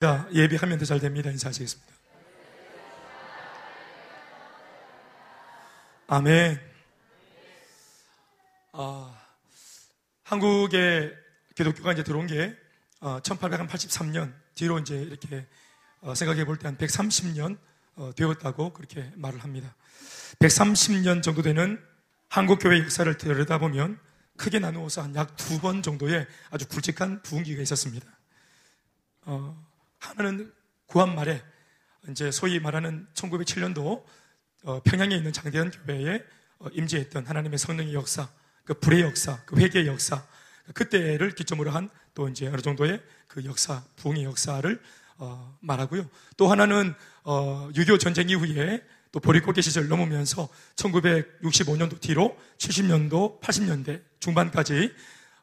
자, 예비하면 더 잘 됩니다. 인사하시겠습니다. 아멘. 아, 한국에 기독교가 이제 들어온 게 1883년 어, 뒤로 이제 이렇게 어, 생각해 볼 때 한 130년 어, 되었다고 그렇게 말을 합니다. 130년 정도 되는 한국 교회 역사를 들여다보면 크게 나누어서 한 약 두 번 정도의 아주 굵직한 부흥기가 있었습니다. 어, 하나는 구한 말에 이제 소위 말하는 1907년도 어, 평양에 있는 장대현 교회에 어, 임재했던 하나님의 성령의 역사, 그 불의 역사, 그 회개의 역사, 그때를 기점으로 한 또 이제 어느 정도의 그 역사, 부흥의 역사를 어, 말하고요. 또 하나는 어, 6.25 전쟁 이후에 또 보릿고개 시절 넘으면서 1965년도 뒤로 70년도, 80년대 중반까지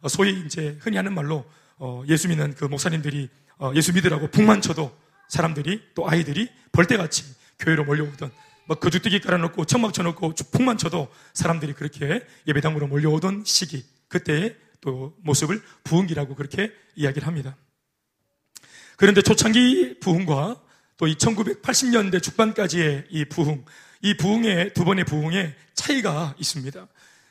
어, 소위 이제 흔히 하는 말로 어, 예수 믿는 그 목사님들이 어, 예수 믿으라고 북만 쳐도 사람들이 또 아이들이 벌떼같이 교회로 몰려오던 뭐 거주뛰기 깔아놓고 천막 쳐놓고 북만 쳐도 사람들이 그렇게 예배당으로 몰려오던 시기 그때의 또 모습을 부흥기라고 그렇게 이야기를 합니다. 그런데 초창기 부흥과 또 이 1980년대 중반까지의 이 부흥, 이 부흥의 두 번의 부흥의 차이가 있습니다.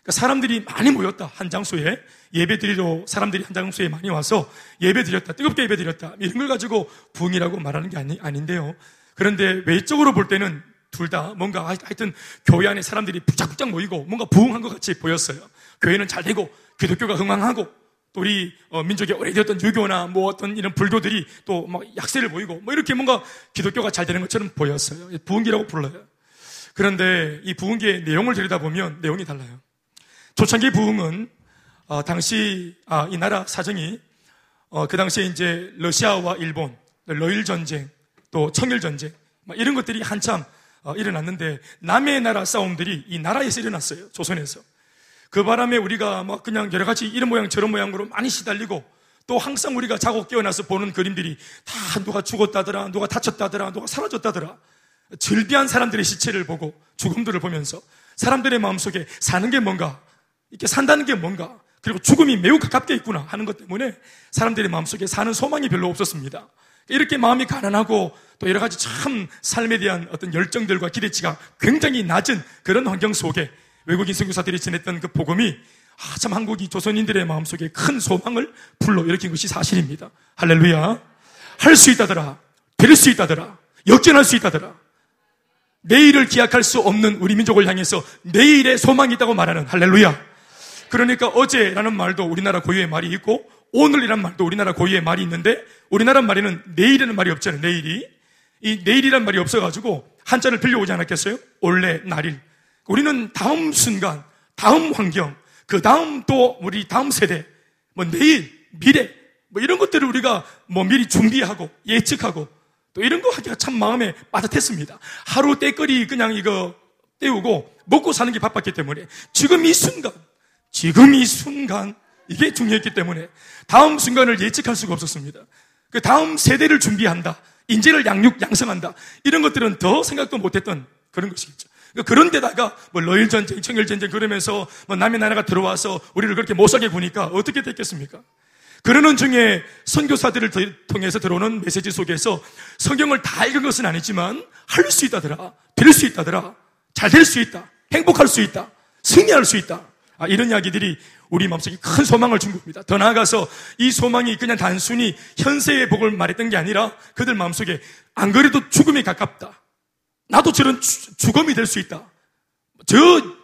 그러니까 사람들이 많이 모였다 한 장소에 예배 드리러 사람들이 한 장소에 많이 와서 예배 드렸다 뜨겁게 예배 드렸다 이런 걸 가지고 부흥이라고 말하는 게 아니, 아닌데요. 그런데 외적으로 볼 때는 둘 다 뭔가 하여튼 교회 안에 사람들이 부작부작 모이고 뭔가 부흥한 것 같이 보였어요. 교회는 잘 되고 기독교가 흥황하고 또 우리 어, 민족의 오래되었던 유교나 뭐 어떤 이런 불교들이 또 막 약세를 보이고 뭐 이렇게 뭔가 기독교가 잘 되는 것처럼 보였어요. 부흥기라고 불러요. 그런데 이 부흥기의 내용을 들여다보면 내용이 달라요. 초창기 부흥은 어, 당시 아, 이 나라 사정이 어, 그 당시에 이제 러시아와 일본, 러일 전쟁, 또 청일 전쟁 이런 것들이 한참 어, 일어났는데 남의 나라 싸움들이 이 나라에서 일어났어요. 조선에서. 그 바람에 우리가 막 그냥 여러 가지 이런 모양 저런 모양으로 많이 시달리고 또 항상 우리가 자고 깨어나서 보는 그림들이 다 누가 죽었다더라, 누가 다쳤다더라, 누가 사라졌다더라. 즐비한 사람들의 시체를 보고 죽음들을 보면서 사람들의 마음속에 사는 게 뭔가, 이렇게 산다는 게 뭔가, 그리고 죽음이 매우 가깝게 있구나 하는 것 때문에 사람들의 마음속에 사는 소망이 별로 없었습니다. 이렇게 마음이 가난하고 또 여러 가지 참 삶에 대한 어떤 열정들과 기대치가 굉장히 낮은 그런 환경 속에 외국인 선교사들이 지냈던 그 복음이 아, 참 한국이 조선인들의 마음속에 큰 소망을 불러일으킨 것이 사실입니다. 할렐루야. 할 수 있다더라. 될 수 있다더라. 역전할 수 있다더라. 내일을 기약할 수 없는 우리 민족을 향해서 내일의 소망이 있다고 말하는 할렐루야. 그러니까 어제라는 말도 우리나라 고유의 말이 있고 오늘이란 말도 우리나라 고유의 말이 있는데 우리나라 말에는 내일이라는 말이 없잖아요. 내일이. 이 내일이란 말이 없어가지고 한자를 빌려오지 않았겠어요? 원래 날일. 우리는 다음 순간, 다음 환경, 그 다음 또 우리 다음 세대, 뭐 내일, 미래, 뭐 이런 것들을 우리가 뭐 미리 준비하고 예측하고 또 이런 거 하기가 참 마음에 빠듯했습니다. 하루 때거리 그냥 이거 때우고 먹고 사는 게 바빴기 때문에 지금 이 순간, 지금 이 순간 이게 중요했기 때문에 다음 순간을 예측할 수가 없었습니다. 그 다음 세대를 준비한다. 인재를 양육, 양성한다. 이런 것들은 더 생각도 못했던 그런 것이겠죠. 그러니까 그런데다가 뭐 러일 전쟁, 청일 전쟁 그러면서 뭐 남의 나라가 들어와서 우리를 그렇게 못 살게 구니까 어떻게 됐겠습니까? 그러는 중에 선교사들을 통해서 들어오는 메시지 속에서 성경을 다 읽은 것은 아니지만 할 수 있다더라, 될 수 있다더라, 잘 될 수 있다, 행복할 수 있다, 승리할 수 있다. 아, 이런 이야기들이 우리 마음속에 큰 소망을 준 겁니다. 더 나아가서 이 소망이 그냥 단순히 현세의 복을 말했던 게 아니라 그들 마음속에 안 그래도 죽음에 가깝다. 나도 저런 죽음이 될 수 있다. 저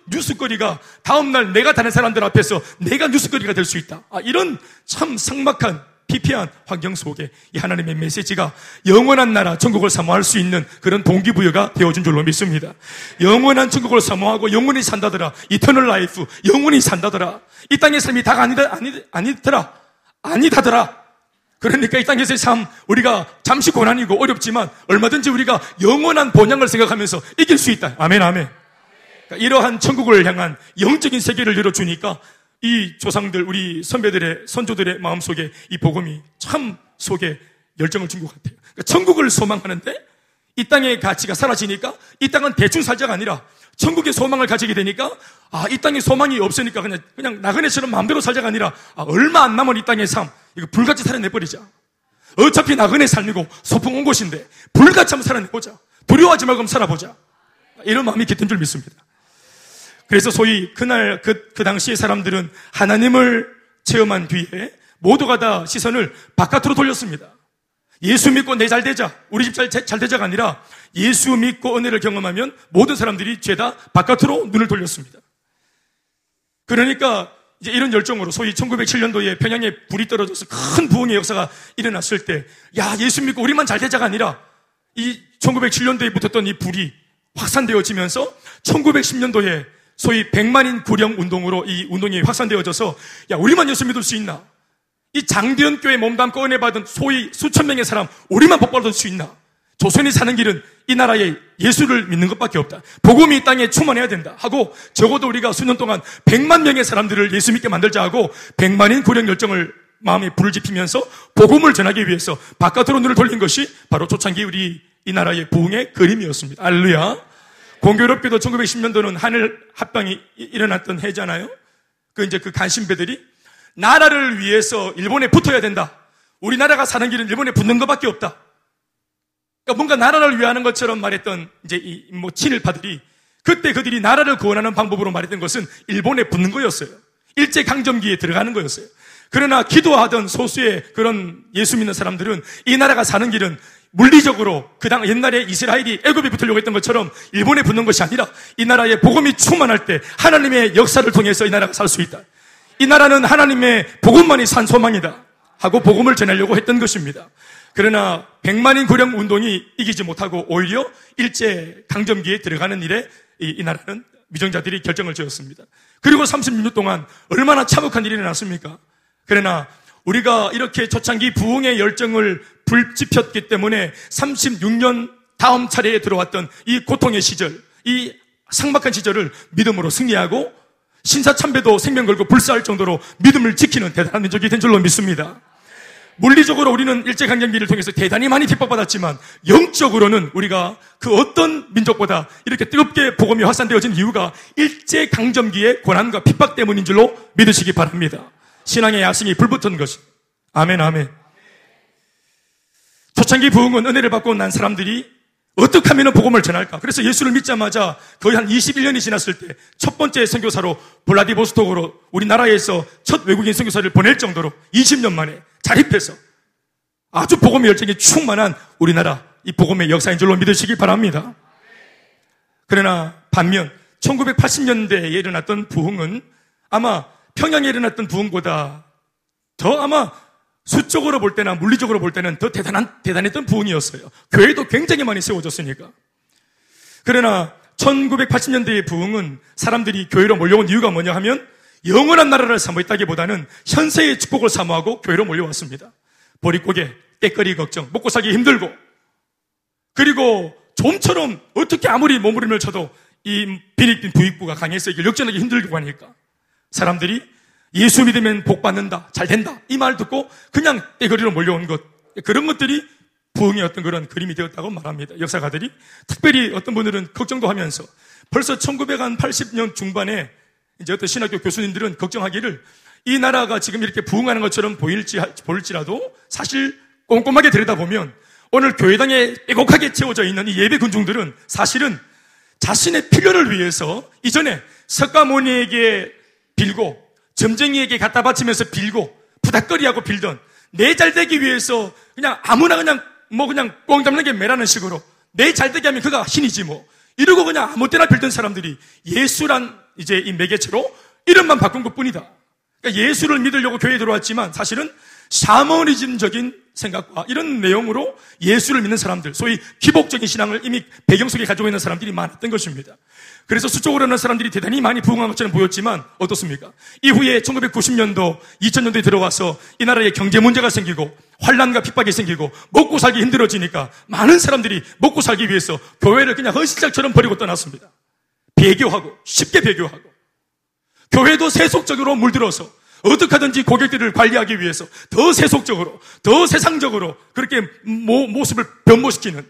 뉴스거리가 다음날 내가 다른 사람들 앞에서 내가 뉴스거리가 될 수 있다. 아, 이런 참 상막한 피폐한 환경 속에 이 하나님의 메시지가 영원한 나라 천국을 사모할 수 있는 그런 동기부여가 되어준 줄로 믿습니다. 영원한 천국을 사모하고 영원히 산다더라. eternal life 영원히 산다더라. 이 땅의 삶이 다가 아니다 아니, 아니더라. 아니다더라. 그러니까 이 땅에서의 삶 우리가 잠시 고난이고 어렵지만 얼마든지 우리가 영원한 본향을 생각하면서 이길 수 있다. 아멘 아멘. 그러니까 이러한 천국을 향한 영적인 세계를 열어주니까 이 조상들, 우리 선배들의, 선조들의 마음속에 이 복음이 참 속에 열정을 준 것 같아요. 그러니까 천국을 소망하는데 이 땅의 가치가 사라지니까 이 땅은 대충 살자가 아니라 천국의 소망을 가지게 되니까 아, 이 땅에 소망이 없으니까 그냥, 그냥 나그네처럼 마음대로 살자가 아니라 아, 얼마 안 남은 이 땅의 삶, 이거 불같이 살아내버리자. 어차피 나그네 삶이고 소풍 온 곳인데 불같이 한번 살아내보자. 두려워하지 말고 한번 살아보자. 이런 마음이 깃든 줄 믿습니다. 그래서 소위 그날 그, 그 당시의 사람들은 하나님을 체험한 뒤에 모두가 다 시선을 바깥으로 돌렸습니다. 예수 믿고 내 잘 되자, 우리 집 잘 잘 되자가 아니라 예수 믿고 은혜를 경험하면 모든 사람들이 죄다 바깥으로 눈을 돌렸습니다. 그러니까 이제 이런 열정으로 소위 1907년도에 평양에 불이 떨어져서 큰 부흥의 역사가 일어났을 때, 야, 예수 믿고 우리만 잘 되자가 아니라 이 1907년도에 붙었던 이 불이 확산되어지면서 1910년도에 소위 백만인 구령 운동으로 이 운동이 확산되어져서 야, 우리만 예수 믿을 수 있나? 이 장대현 교회 몸담고 은혜 받은 소위 수천 명의 사람 우리만 복 받을 수 있나? 조선이 사는 길은 이 나라에 예수를 믿는 것밖에 없다. 복음이 이 땅에 충만해야 된다. 하고 적어도 우리가 수년 동안 백만 명의 사람들을 예수 믿게 만들자 하고 백만인 구령 열정을 마음에 불을 지피면서 복음을 전하기 위해서 바깥으로 눈을 돌린 것이 바로 초창기 우리 이 나라의 부흥의 그림이었습니다. 알루야. 공교롭게도 1910년도는 하늘 합방이 일어났던 해잖아요. 그 이제 그 간신배들이 나라를 위해서 일본에 붙어야 된다. 우리나라가 사는 길은 일본에 붙는 것밖에 없다. 그러니까 뭔가 나라를 위하는 것처럼 말했던 이제 이 뭐 친일파들이 그때 그들이 나라를 구원하는 방법으로 말했던 것은 일본에 붙는 거였어요. 일제 강점기에 들어가는 거였어요. 그러나 기도하던 소수의 그런 예수 믿는 사람들은 이 나라가 사는 길은 물리적으로 그 당 옛날에 이스라엘이 애굽에 붙으려고 했던 것처럼 일본에 붙는 것이 아니라 이 나라에 복음이 충만할 때 하나님의 역사를 통해서 이 나라가 살 수 있다. 이 나라는 하나님의 복음만이 산 소망이다. 하고 복음을 전하려고 했던 것입니다. 그러나 백만인 구령 운동이 이기지 못하고 오히려 일제 강점기에 들어가는 일에 이, 이 나라는 미정자들이 결정을 지었습니다. 그리고 36년 동안 얼마나 참혹한 일이 일어났습니까? 그러나 우리가 이렇게 초창기 부흥의 열정을 불지폈기 때문에 36년 다음 차례에 들어왔던 이 고통의 시절, 이 상막한 시절을 믿음으로 승리하고 신사참배도 생명 걸고 불사할 정도로 믿음을 지키는 대단한 민족이 된 줄로 믿습니다. 물리적으로 우리는 일제강점기를 통해서 대단히 많이 핍박받았지만 영적으로는 우리가 그 어떤 민족보다 이렇게 뜨겁게 복음이 확산되어진 이유가 일제강점기의 고난과 핍박 때문인 줄로 믿으시기 바랍니다. 신앙의 야생이 불붙은 것이. 아멘, 아멘. 초창기 부흥은 은혜를 받고 난 사람들이 어떻게 하면 복음을 전할까? 그래서 예수를 믿자마자 거의 한 21년이 지났을 때 첫 번째 선교사로 볼라디보스톡으로 우리나라에서 첫 외국인 선교사를 보낼 정도로 20년 만에 자립해서 아주 복음의 열정이 충만한 우리나라 이 복음의 역사인 줄로 믿으시기 바랍니다. 그러나 반면 1980년대에 일어났던 부흥은 아마 평양에 일어났던 부흥보다 더 아마 수적으로 볼 때나 물리적으로 볼 때는 더 대단한, 대단했던 부흥이었어요. 교회도 굉장히 많이 세워졌으니까. 그러나 1980년대의 부흥은 사람들이 교회로 몰려온 이유가 뭐냐 하면 영원한 나라를 사모했다기보다는 현세의 축복을 사모하고 교회로 몰려왔습니다. 보릿고개, 때거리 걱정, 먹고 살기 힘들고, 그리고 좀처럼 어떻게 아무리 몸부림을 쳐도 이 비리핀 부익부가 강해서 이걸 역전하기 힘들고 하니까 사람들이 예수 믿으면 복 받는다, 잘 된다. 이 말 듣고 그냥 떼거리로 몰려온 것. 그런 것들이 부흥의 어떤 그런 그림이 되었다고 말합니다. 역사가들이. 특별히 어떤 분들은 걱정도 하면서 벌써 1980년 중반에 이제 어떤 신학교 교수님들은 걱정하기를 이 나라가 지금 이렇게 부흥하는 것처럼 보일지, 보일지라도 사실 꼼꼼하게 들여다보면 오늘 교회당에 빼곡하게 채워져 있는 이 예배 군중들은 사실은 자신의 필요를 위해서 이전에 석가모니에게 빌고 점쟁이에게 갖다 바치면서 빌고 부닥거리하고 빌던 내 잘되기 위해서 그냥 아무나 그냥 뭐 그냥 꽁 잡는 게 매라는 식으로 내 잘되게 하면 그가 신이지 뭐 이러고 그냥 아무 때나 빌던 사람들이 예수란 이제 이 매개체로 이름만 바꾼 것 뿐이다. 그러니까 예수를 믿으려고 교회에 들어왔지만 사실은 샤머니즘적인 생각과 이런 내용으로 예수를 믿는 사람들, 소위 기복적인 신앙을 이미 배경 속에 가지고 있는 사람들이 많았던 것입니다. 그래서 수적으로 하는 사람들이 대단히 많이 부흥한 것처럼 보였지만 어떻습니까? 이후에 1990년도, 2000년도에 들어와서 이 나라에 경제 문제가 생기고 환란과 핍박이 생기고 먹고 살기 힘들어지니까 많은 사람들이 먹고 살기 위해서 교회를 그냥 헌신장처럼 버리고 떠났습니다. 배교하고 쉽게 배교하고 교회도 세속적으로 물들어서 어떻게 하든지 고객들을 관리하기 위해서 더 세속적으로, 더 세상적으로 그렇게 모, 모습을 변모시키는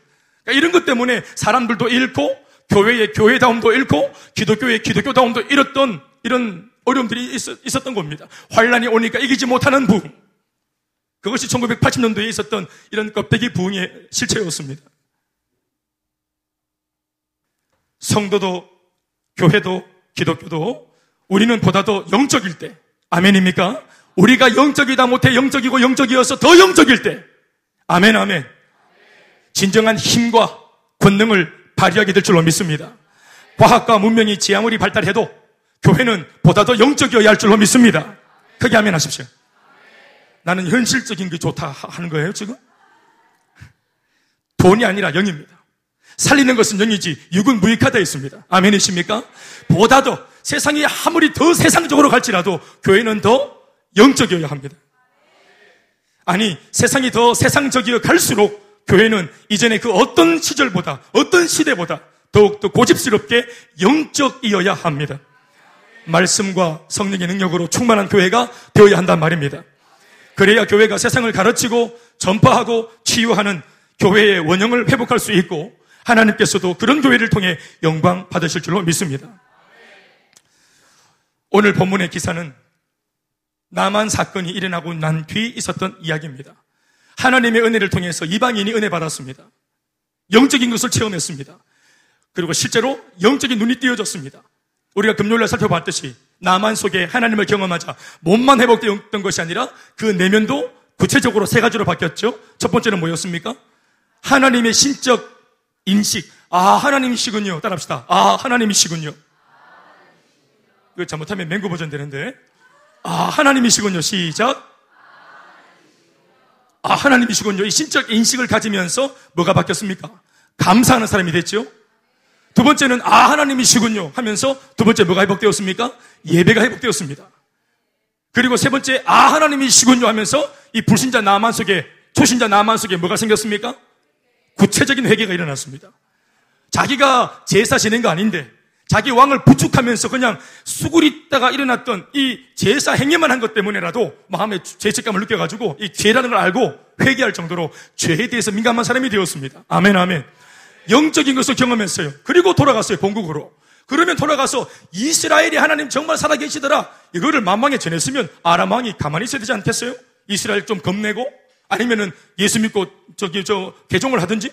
그러니까 이런 것 때문에 사람들도 잃고 교회의 교회다움도 잃고 기독교의 기독교다움도 잃었던 이런 어려움들이 있었, 던 겁니다. 환란이 오니까 이기지 못하는 부흥. 그것이 1980년도에 있었던 이런 껍데기 부흥의 실체였습니다. 성도도 교회도 기독교도 우리는 보다도 영적일 때 아멘입니까? 우리가 영적이다 못해 영적이고 영적이어서 더 영적일 때 아멘 아멘 진정한 힘과 권능을 발휘하게 될 줄로 믿습니다. 과학과 문명이 지 아무리 발달해도 교회는 보다 더 영적이어야 할 줄로 믿습니다. 크게 아멘 하십시오. 나는 현실적인 게 좋다 하는 거예요, 지금? 돈이 아니라 영입니다. 살리는 것은 영이지 육은 무익하다 했습니다. 아멘이십니까? 보다 도 세상이 아무리 더 세상적으로 갈지라도 교회는 더 영적이어야 합니다. 아니, 세상이 더 세상적이어 갈수록 교회는 이전에 그 어떤 시절보다, 어떤 시대보다 더욱더 고집스럽게 영적이어야 합니다. 말씀과 성령의 능력으로 충만한 교회가 되어야 한단 말입니다. 그래야 교회가 세상을 가르치고 전파하고 치유하는 교회의 원형을 회복할 수 있고 하나님께서도 그런 교회를 통해 영광 받으실 줄로 믿습니다. 오늘 본문의 기사는 남한 사건이 일어나고 난 뒤 있었던 이야기입니다. 하나님의 은혜를 통해서 이방인이 은혜 받았습니다. 영적인 것을 체험했습니다. 그리고 실제로 영적인 눈이 띄어졌습니다. 우리가 금요일날 살펴봤듯이 남한 속에 하나님을 경험하자 몸만 회복되었던 것이 아니라 그 내면도 구체적으로 세 가지로 바뀌었죠. 첫 번째는 뭐였습니까? 하나님의 신적 인식. 아, 하나님이시군요. 따라합시다. 아, 하나님이시군요. 이거 잘못하면 맹구 버전 되는데. 아, 하나님이시군요. 시작. 아, 하나님이시군요. 이 신적 인식을 가지면서 뭐가 바뀌었습니까? 감사하는 사람이 됐죠? 두 번째는 아, 하나님이시군요. 하면서 두 번째 뭐가 회복되었습니까? 예배가 회복되었습니다. 그리고 세 번째 아, 하나님이시군요. 하면서 이 불신자 나만 속에, 초신자 나만 속에 뭐가 생겼습니까? 구체적인 회개가 일어났습니다. 자기가 제사 지낸 거 아닌데 자기 왕을 부축하면서 그냥 수그리다가 일어났던 이 제사 행위만 한 것 때문에라도 마음에 죄책감을 느껴가지고 이 죄라는 걸 알고 회개할 정도로 죄에 대해서 민감한 사람이 되었습니다. 아멘, 아멘. 영적인 것을 경험했어요. 그리고 돌아갔어요, 본국으로. 그러면 돌아가서 이스라엘이 하나님 정말 살아계시더라. 이거를 만방에 전했으면 아람 왕이 가만히 있어야 되지 않겠어요? 이스라엘 좀 겁내고 아니면은 예수 믿고 저기 저 개종을 하든지.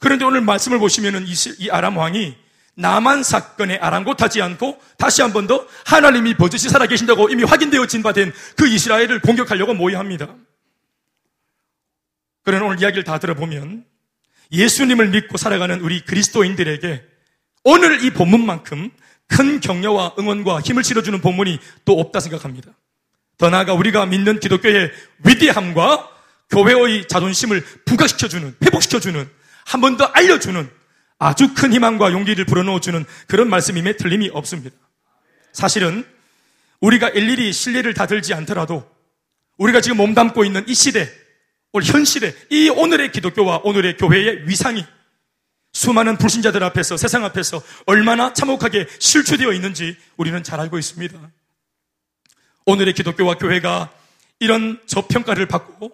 그런데 오늘 말씀을 보시면은 이 아람 왕이 나만 사건에 아랑곳하지 않고 다시 한 번 더 하나님이 버젓이 살아계신다고 이미 확인되어진 바 된 그 이스라엘을 공격하려고 모여합니다. 그런 오늘 이야기를 다 들어보면 예수님을 믿고 살아가는 우리 그리스도인들에게 오늘 이 본문만큼 큰 격려와 응원과 힘을 실어주는 본문이 또 없다 생각합니다. 더 나아가 우리가 믿는 기독교의 위대함과 교회의 자존심을 부각시켜주는, 회복시켜주는, 한 번 더 알려주는 아주 큰 희망과 용기를 불어넣어주는 그런 말씀임에 틀림이 없습니다. 사실은 우리가 일일이 신뢰를 다 들지 않더라도 우리가 지금 몸담고 있는 이 시대, 현실에 이 오늘의 기독교와 오늘의 교회의 위상이 수많은 불신자들 앞에서 세상 앞에서 얼마나 참혹하게 실추되어 있는지 우리는 잘 알고 있습니다. 오늘의 기독교와 교회가 이런 저평가를 받고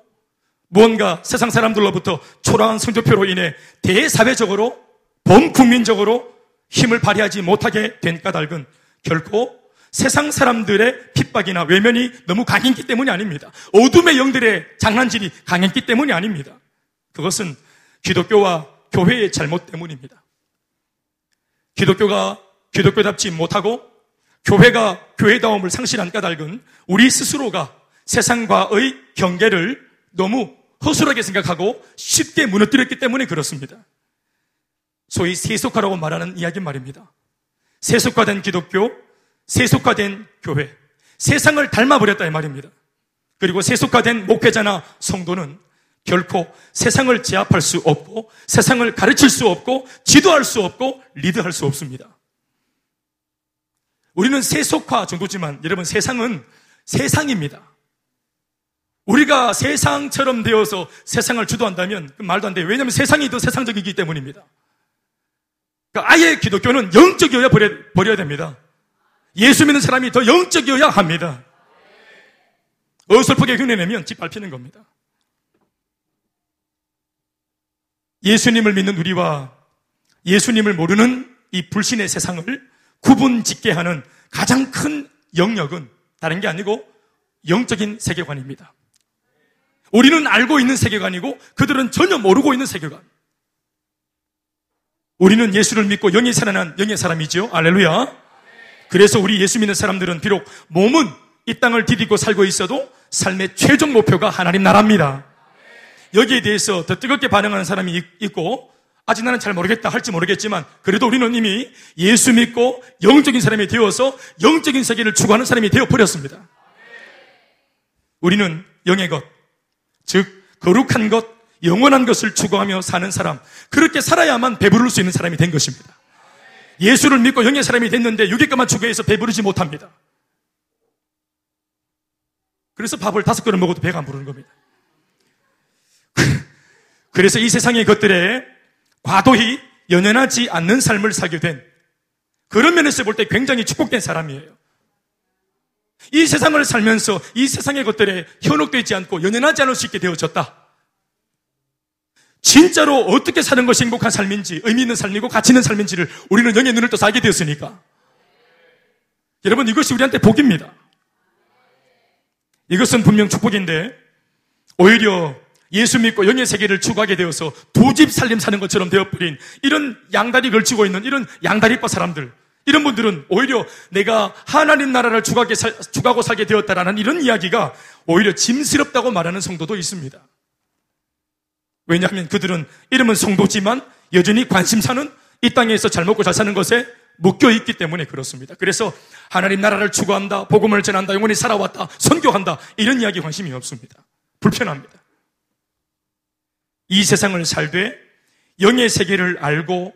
무언가 세상 사람들로부터 초라한 성적표로 인해 대사회적으로 범국민적으로 힘을 발휘하지 못하게 된 까닭은 결코 세상 사람들의 핍박이나 외면이 너무 강했기 때문이 아닙니다. 어둠의 영들의 장난질이 강했기 때문이 아닙니다. 그것은 기독교와 교회의 잘못 때문입니다. 기독교가 기독교답지 못하고 교회가 교회다움을 상실한 까닭은 우리 스스로가 세상과의 경계를 너무 허술하게 생각하고 쉽게 무너뜨렸기 때문에 그렇습니다. 소위 세속화라고 말하는 이야기 말입니다. 세속화된 기독교, 세속화된 교회, 세상을 닮아버렸다 이 말입니다. 그리고 세속화된 목회자나 성도는 결코 세상을 제압할 수 없고 세상을 가르칠 수 없고 지도할 수 없고 리드할 수 없습니다. 우리는 세속화 정도지만 여러분 세상은 세상입니다. 우리가 세상처럼 되어서 세상을 주도한다면 그 말도 안 돼요. 왜냐하면 세상이 더 세상적이기 때문입니다. 그러니까 아예 기독교는 영적이어야 버려, 버려야 됩니다. 예수 믿는 사람이 더 영적이어야 합니다. 어설프게 흉내내면 집 밟히는 겁니다. 예수님을 믿는 우리와 예수님을 모르는 이 불신의 세상을 구분 짓게 하는 가장 큰 영역은 다른 게 아니고 영적인 세계관입니다. 우리는 알고 있는 세계관이고 그들은 전혀 모르고 있는 세계관. 우리는 예수를 믿고 영이 살아난 영의 사람이지요. 알렐루야. 그래서 우리 예수 믿는 사람들은 비록 몸은 이 땅을 디디고 살고 있어도 삶의 최종 목표가 하나님 나라입니다. 여기에 대해서 더 뜨겁게 반응하는 사람이 있고 아직 나는 잘 모르겠다 할지 모르겠지만 그래도 우리는 이미 예수 믿고 영적인 사람이 되어서 영적인 세계를 추구하는 사람이 되어 버렸습니다. 우리는 영의 것, 즉 거룩한 것, 영원한 것을 추구하며 사는 사람, 그렇게 살아야만 배부를 수 있는 사람이 된 것입니다. 예수를 믿고 영의 사람이 됐는데 육의 것만 추구해서 배부르지 못합니다. 그래서 밥을 다섯 그릇 먹어도 배가 안 부르는 겁니다. 그래서 이 세상의 것들에 과도히 연연하지 않는 삶을 살게 된 그런 면에서 볼 때 굉장히 축복된 사람이에요. 이 세상을 살면서 이 세상의 것들에 현혹되지 않고 연연하지 않을 수 있게 되어졌다. 진짜로 어떻게 사는 것이 행복한 삶인지, 의미 있는 삶이고 가치 있는 삶인지를 우리는 영의 눈을 또 알게 되었으니까. 여러분, 이것이 우리한테 복입니다. 이것은 분명 축복인데, 오히려 예수 믿고 영의 세계를 추구하게 되어서 두 집 살림 사는 것처럼 되어버린 이런 양다리 걸치고 있는 이런 양다리빠 사람들, 이런 분들은 오히려 내가 하나님 나라를 추구하게 살, 추구하고 살게 되었다라는 이런 이야기가 오히려 짐스럽다고 말하는 성도도 있습니다. 왜냐하면 그들은 이름은 성도지만 여전히 관심사는 이 땅에서 잘 먹고 잘 사는 것에 묶여 있기 때문에 그렇습니다. 그래서 하나님 나라를 추구한다, 복음을 전한다, 영원히 살아왔다, 선교한다 이런 이야기 관심이 없습니다. 불편합니다. 이 세상을 살되 영의 세계를 알고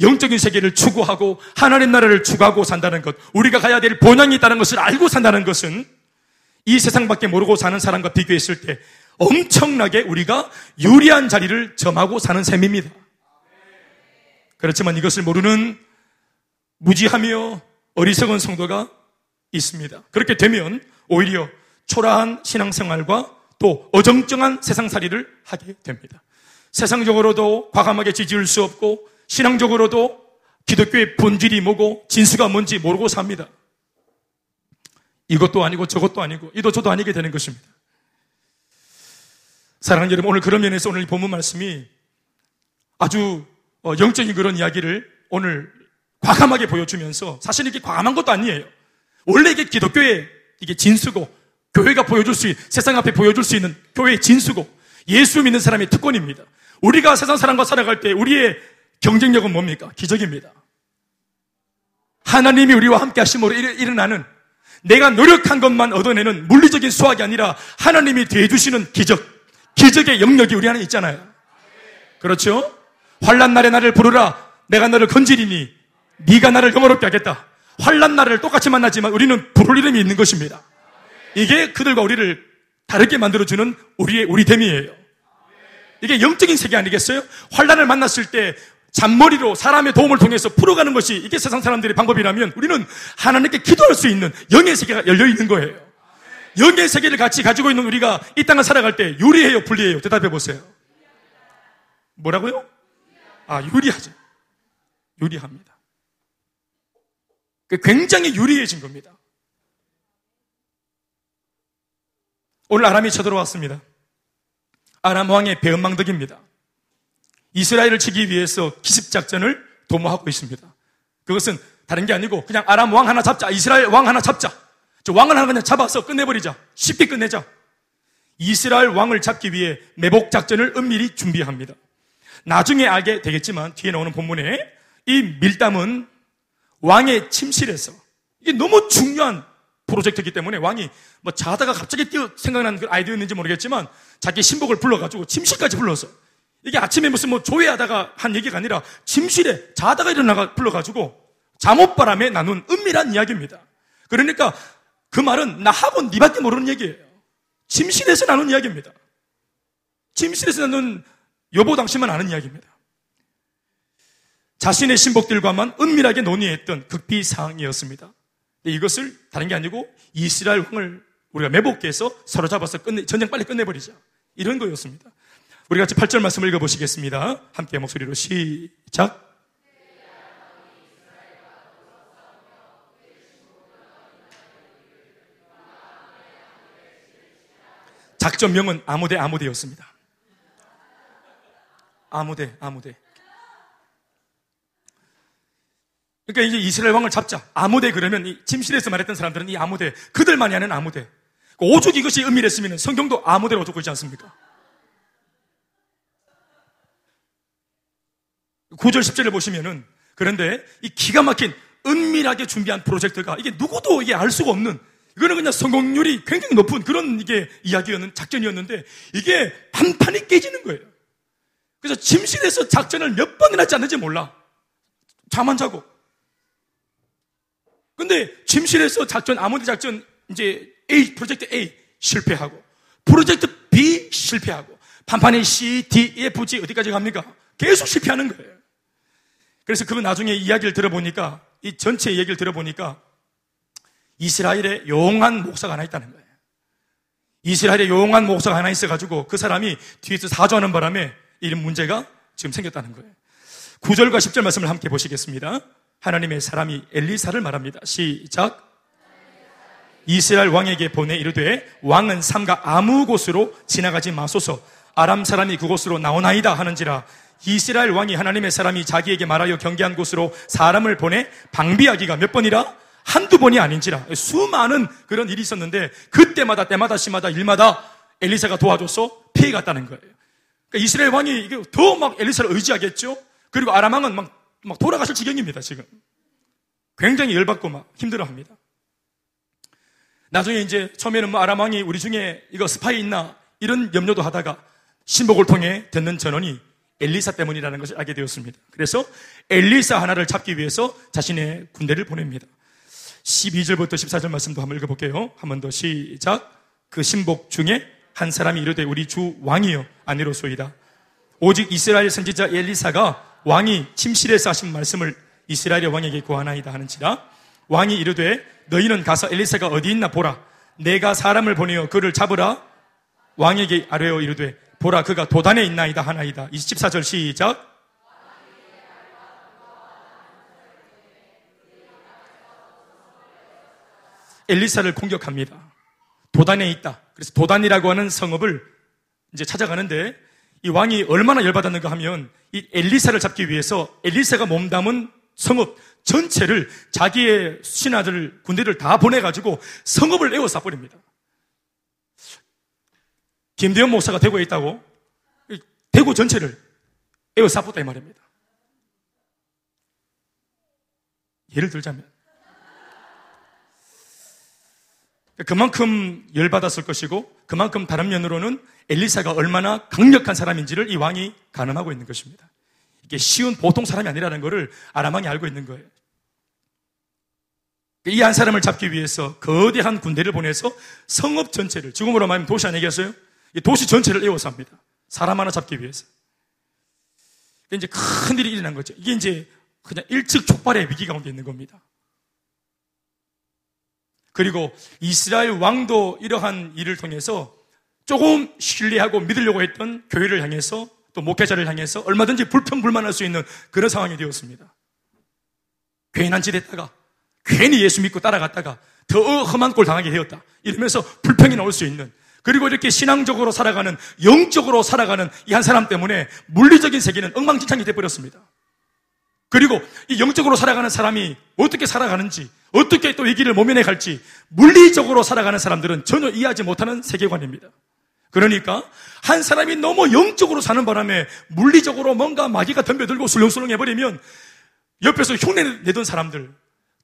영적인 세계를 추구하고 하나님 나라를 추구하고 산다는 것, 우리가 가야 될 본향이 있다는 것을 알고 산다는 것은 이 세상밖에 모르고 사는 사람과 비교했을 때 엄청나게 우리가 유리한 자리를 점하고 사는 셈입니다. 그렇지만 이것을 모르는 무지하며 어리석은 성도가 있습니다. 그렇게 되면 오히려 초라한 신앙생활과 또 어정쩡한 세상살이를 하게 됩니다. 세상적으로도 과감하게 지지할 수 없고 신앙적으로도 기독교의 본질이 뭐고 진수가 뭔지 모르고 삽니다. 이것도 아니고 저것도 아니고 이도 저도 아니게 되는 것입니다. 사랑하는 여러분, 오늘 그런 면에서 오늘 본문 말씀이 아주 어, 영적인 그런 이야기를 오늘 과감하게 보여주면서 사실 이게 과감한 것도 아니에요. 원래 이게 기독교의 이게 진수고 교회가 보여줄 수 있는 세상 앞에 보여줄 수 있는 교회의 진수고 예수 믿는 사람의 특권입니다. 우리가 세상 사람과 살아갈 때 우리의 경쟁력은 뭡니까? 기적입니다. 하나님이 우리와 함께 하심으로 일어나는 내가 노력한 것만 얻어내는 물리적인 수학이 아니라 하나님이 대해주시는 기적. 기적의 영역이 우리 안에 있잖아요. 그렇죠? 환란 날에 나를 부르라. 내가 너를 건지리니 네가 나를 영어롭게 하겠다. 환란 날을 똑같이 만나지만 우리는 부를 이름이 있는 것입니다. 이게 그들과 우리를 다르게 만들어주는 우리의 우리 됨이에요. 이게 영적인 세계 아니겠어요? 환란을 만났을 때 잔머리로 사람의 도움을 통해서 풀어가는 것이 이게 세상 사람들의 방법이라면 우리는 하나님께 기도할 수 있는 영의 세계가 열려 있는 거예요. 영의 세계를 같이 가지고 있는 우리가 이 땅을 살아갈 때 유리해요, 불리해요? 대답해 보세요. 뭐라고요? 아, 유리하죠. 유리합니다. 그 굉장히 유리해진 겁니다. 오늘 아람이 쳐들어왔습니다. 아람 왕의 배은망덕입니다. 이스라엘을 치기 위해서 기습 작전을 도모하고 있습니다. 그것은 다른 게 아니고 그냥 아람 왕 하나 잡자, 이스라엘 왕 하나 잡자. 저 왕을 하나 그냥 잡아서 끝내버리자. 쉽게 끝내자. 이스라엘 왕을 잡기 위해 매복 작전을 은밀히 준비합니다. 나중에 알게 되겠지만 뒤에 나오는 본문에 이 밀담은 왕의 침실에서 이게 너무 중요한 프로젝트이기 때문에 왕이 뭐 자다가 갑자기 뛰어 생각나는 그 아이디어였는지 모르겠지만 자기 신복을 불러가지고 침실까지 불러서 이게 아침에 무슨 뭐 조회하다가 한 얘기가 아니라 침실에 자다가 일어나가 불러가지고 잠옷바람에 나눈 은밀한 이야기입니다. 그러니까 그 말은 나하고 니밖에 모르는 얘기예요. 침실에서 나눈 이야기입니다. 침실에서 나눈 여보 당신만 아는 이야기입니다. 자신의 신복들과만 은밀하게 논의했던 극비 사항이었습니다. 이것을 다른 게 아니고 이스라엘 왕을 우리가 매복해서 서로 잡아서 끝내, 전쟁 빨리 끝내버리자. 이런 거였습니다. 우리 같이 8절 말씀 읽어보시겠습니다. 함께 목소리로 시작. 작전명은 아무대 아무대였습니다. 아무대 아무대. 그러니까 이제 이스라엘 왕을 잡자. 아무대 그러면 이 침실에서 말했던 사람들은 이 아무대 그들만이 아는 아무대. 오죽 이것이 은밀했으면 성경도 아무대로 적고 있지 않습니까? 9절 10절을 보시면은 그런데 이 기가 막힌 은밀하게 준비한 프로젝트가 이게 누구도 이게 알 수가 없는 이거는 그냥 성공률이 굉장히 높은 그런 이게 이야기였는 작전이었는데 이게 판판이 깨지는 거예요. 그래서 침실에서 작전을 몇 번이나 짰는지 몰라. 잠 안 자고. 근데 침실에서 작전 아무리 작전 이제 A 프로젝트 A 실패하고 프로젝트 B 실패하고 판판이 C, D, E, F, G 어디까지 갑니까? 계속 실패하는 거예요. 그래서 그분 나중에 이야기를 들어보니까 이 전체 얘기를 들어보니까 이스라엘에 용한 목사가 하나 있다는 거예요. 이스라엘에 용한 목사가 하나 있어가지고 그 사람이 뒤에서 사주하는 바람에 이런 문제가 지금 생겼다는 거예요. 9절과 10절 말씀을 함께 보시겠습니다. 하나님의 사람이 엘리사를 말합니다. 시작. 이스라엘 왕에게 보내 이르되 왕은 삼가 아무 곳으로 지나가지 마소서 아람 사람이 그곳으로 나오나이다 하는지라 이스라엘 왕이 하나님의 사람이 자기에게 말하여 경계한 곳으로 사람을 보내 방비하기가 몇 번이라? 한두 번이 아닌지라. 수많은 그런 일이 있었는데 그때마다 때마다 시마다 일마다 엘리사가 도와줘서 피해 갔다는 거예요. 그러니까 이스라엘 왕이 더 막 엘리사를 의지하겠죠? 그리고 아람 왕은 막, 막 돌아가실 지경입니다, 지금. 굉장히 열받고 막 힘들어 합니다. 나중에 이제 처음에는 뭐 아람 왕이 우리 중에 이거 스파이 있나 이런 염려도 하다가 신복을 통해 듣는 전원이 엘리사 때문이라는 것을 알게 되었습니다. 그래서 엘리사 하나를 잡기 위해서 자신의 군대를 보냅니다. 12절부터 14절 말씀도 한번 읽어볼게요. 한 번 더 시작. 그 신복 중에 한 사람이 이르되 우리 주 왕이여 아니로소이다. 오직 이스라엘 선지자 엘리사가 왕이 침실에서 하신 말씀을 이스라엘 왕에게 구하나이다 하는지라 왕이 이르되 너희는 가서 엘리사가 어디 있나 보라. 내가 사람을 보내어 그를 잡으라. 왕에게 아뢰어 이르되 보라 그가 도단에 있나이다 하나이다. 24절 시작. 엘리사를 공격합니다. 도단에 있다. 그래서 도단이라고 하는 성읍을 이제 찾아가는데 이 왕이 얼마나 열받았는가 하면 이 엘리사를 잡기 위해서 엘리사가 몸담은 성읍 전체를 자기의 신하들 군대를 다 보내가지고 성읍을 에워싸 버립니다. 김대현 목사가 대구에 있다고 대구 전체를 에워싸었다 이 말입니다. 예를 들자면 그만큼 열받았을 것이고 그만큼 다른 면으로는 엘리사가 얼마나 강력한 사람인지를 이 왕이 가늠하고 있는 것입니다. 이게 쉬운 보통 사람이 아니라는 것을 아람왕이 알고 있는 거예요. 이 한 사람을 잡기 위해서 거대한 군대를 보내서 성읍 전체를 지금으로 말하면 도시 아니겠어요? 도시 전체를 에워쌉니다. 사람 하나 잡기 위해서. 이제 큰 일이 일어난 거죠. 이게 이제 그냥 일찍 촉발의 위기 가운데 있는 겁니다. 그리고 이스라엘 왕도 이러한 일을 통해서 조금 신뢰하고 믿으려고 했던 교회를 향해서 또 목회자를 향해서 얼마든지 불평불만할 수 있는 그런 상황이 되었습니다. 괜한 짓 했다가 괜히 예수 믿고 따라갔다가 더 험한 꼴 당하게 되었다. 이러면서 불평이 나올 수 있는 그리고 이렇게 신앙적으로 살아가는 영적으로 살아가는 이 한 사람 때문에 물리적인 세계는 엉망진창이 되어버렸습니다. 그리고 이 영적으로 살아가는 사람이 어떻게 살아가는지, 어떻게 또이 길을 모면해 갈지, 물리적으로 살아가는 사람들은 전혀 이해하지 못하는 세계관입니다. 그러니까 한 사람이 너무 영적으로 사는 바람에 물리적으로 뭔가 마귀가 덤벼들고 술렁술렁 해버리면 옆에서 흉내 내던 사람들,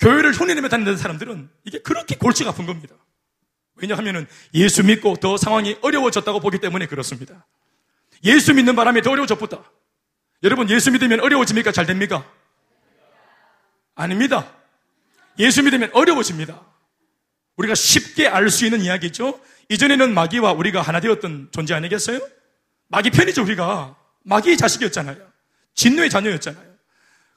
교회를 흉내 내며 다니는 사람들은 이게 그렇게 골치가 아픈 겁니다. 왜냐하면 예수 믿고 더 상황이 어려워졌다고 보기 때문에 그렇습니다. 예수 믿는 바람에 더 어려워졌다. 여러분 예수 믿으면 어려워집니까? 잘 됩니까? 아닙니다. 예수 믿으면 어려워집니다. 우리가 쉽게 알 수 있는 이야기죠. 이전에는 마귀와 우리가 하나 되었던 존재 아니겠어요? 마귀 편이죠, 우리가. 마귀의 자식이었잖아요. 진노의 자녀였잖아요.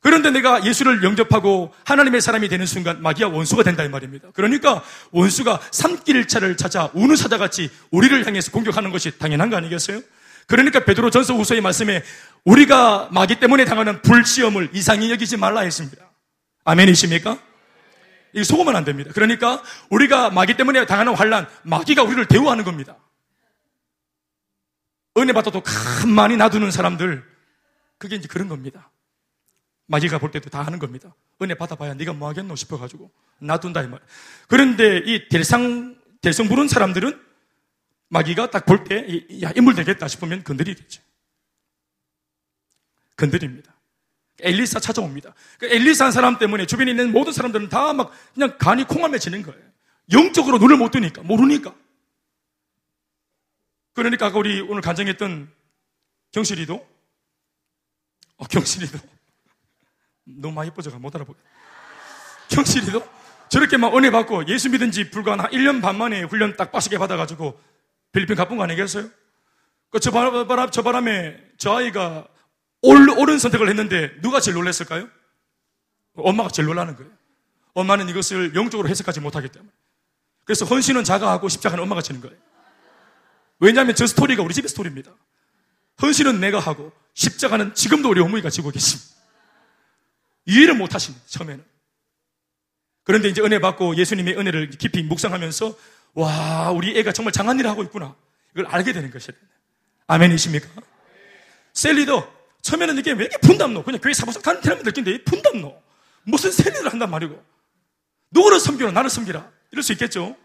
그런데 내가 예수를 영접하고 하나님의 사람이 되는 순간 마귀와 원수가 된다 이 말입니다. 그러니까 원수가 삼길 차를 찾아 우는 사자같이 우리를 향해서 공격하는 것이 당연한 거 아니겠어요? 그러니까 베드로 전서 후서의 말씀에 우리가 마귀 때문에 당하는 불시험을 이상히 여기지 말라 했습니다. 아멘이십니까? 이 속으면 안 됩니다. 그러니까 우리가 마귀 때문에 당하는 환란, 마귀가 우리를 대우하는 겁니다. 은혜 받아도 가만히 놔두는 사람들, 그게 이제 그런 겁니다. 마귀가 볼 때도 다 하는 겁니다. 은혜 받아봐야 네가 뭐 하겠노 싶어가지고 놔둔다 이 말. 그런데 이 대상 대성 부른 사람들은 마귀가 딱 볼 때, 야, 인물 되겠다 싶으면 건드리겠죠. 건드립니다. 엘리사 찾아옵니다. 그 엘리사 한 사람 때문에 주변에 있는 모든 사람들은 다 막 그냥 간이 콩알매지는 거예요. 영적으로 눈을 못 뜨니까, 모르니까. 그러니까 우리 오늘 간증했던 경실이도, 어, 경실이도, 너무 많이 예뻐져가 못 알아보겠 경실이도 저렇게 막 은혜 받고 예수 믿은 지 불과 한 1년 반 만에 훈련 딱 빡시게 받아가지고 필리핀 가쁜 거 아니겠어요? 그 저 바람, 저 바람에 저 아이가 올, 옳은 선택을 했는데 누가 제일 놀랐을까요? 엄마가 제일 놀라는 거예요. 엄마는 이것을 영적으로 해석하지 못하기 때문에. 그래서 헌신은 자가 하고 십자가는 엄마가 지는 거예요. 왜냐하면 저 스토리가 우리 집의 스토리입니다. 헌신은 내가 하고 십자가는 지금도 우리 어머니가 지고 계십니다. 이해를 못 하십니다. 처음에는. 그런데 이제 은혜 받고 예수님의 은혜를 깊이 묵상하면서 와, 우리 애가 정말 장한 일을 하고 있구나. 이걸 알게 되는 것이에요. 아멘이십니까? 셀리도 처음에는 이게 왜 이렇게 분담노? 그냥 교회 사무소 가는 사람이 느낀데 분담노? 무슨 셀리를 한단 말이고. 누구를 섬기라? 나를 섬기라. 이럴 수 있겠죠?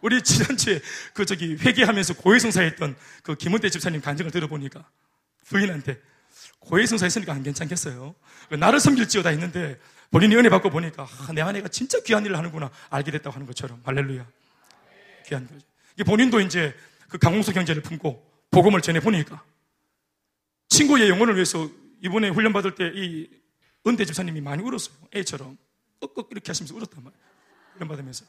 우리 지난주에 그 저기 회개하면서 고해성사했던 그 김은태 집사님 간증을 들어보니까 부인한테 고해성사 했으니까 안 괜찮겠어요. 나를 섬길지어다 했는데 본인이 은혜 받고 보니까 아, 내 아내가 진짜 귀한 일을 하는구나 알게 됐다고 하는 것처럼 할렐루야. 귀한 거죠. 본인도 이제 그 강홍수 경제를 품고 복음을 전해 보니까 친구의 영혼을 위해서 이번에 훈련 받을 때 이 은대 집사님이 많이 울었어요. 애처럼 꺽꺽 이렇게 하시면서 울었단 말이에요. 훈련 받으면서.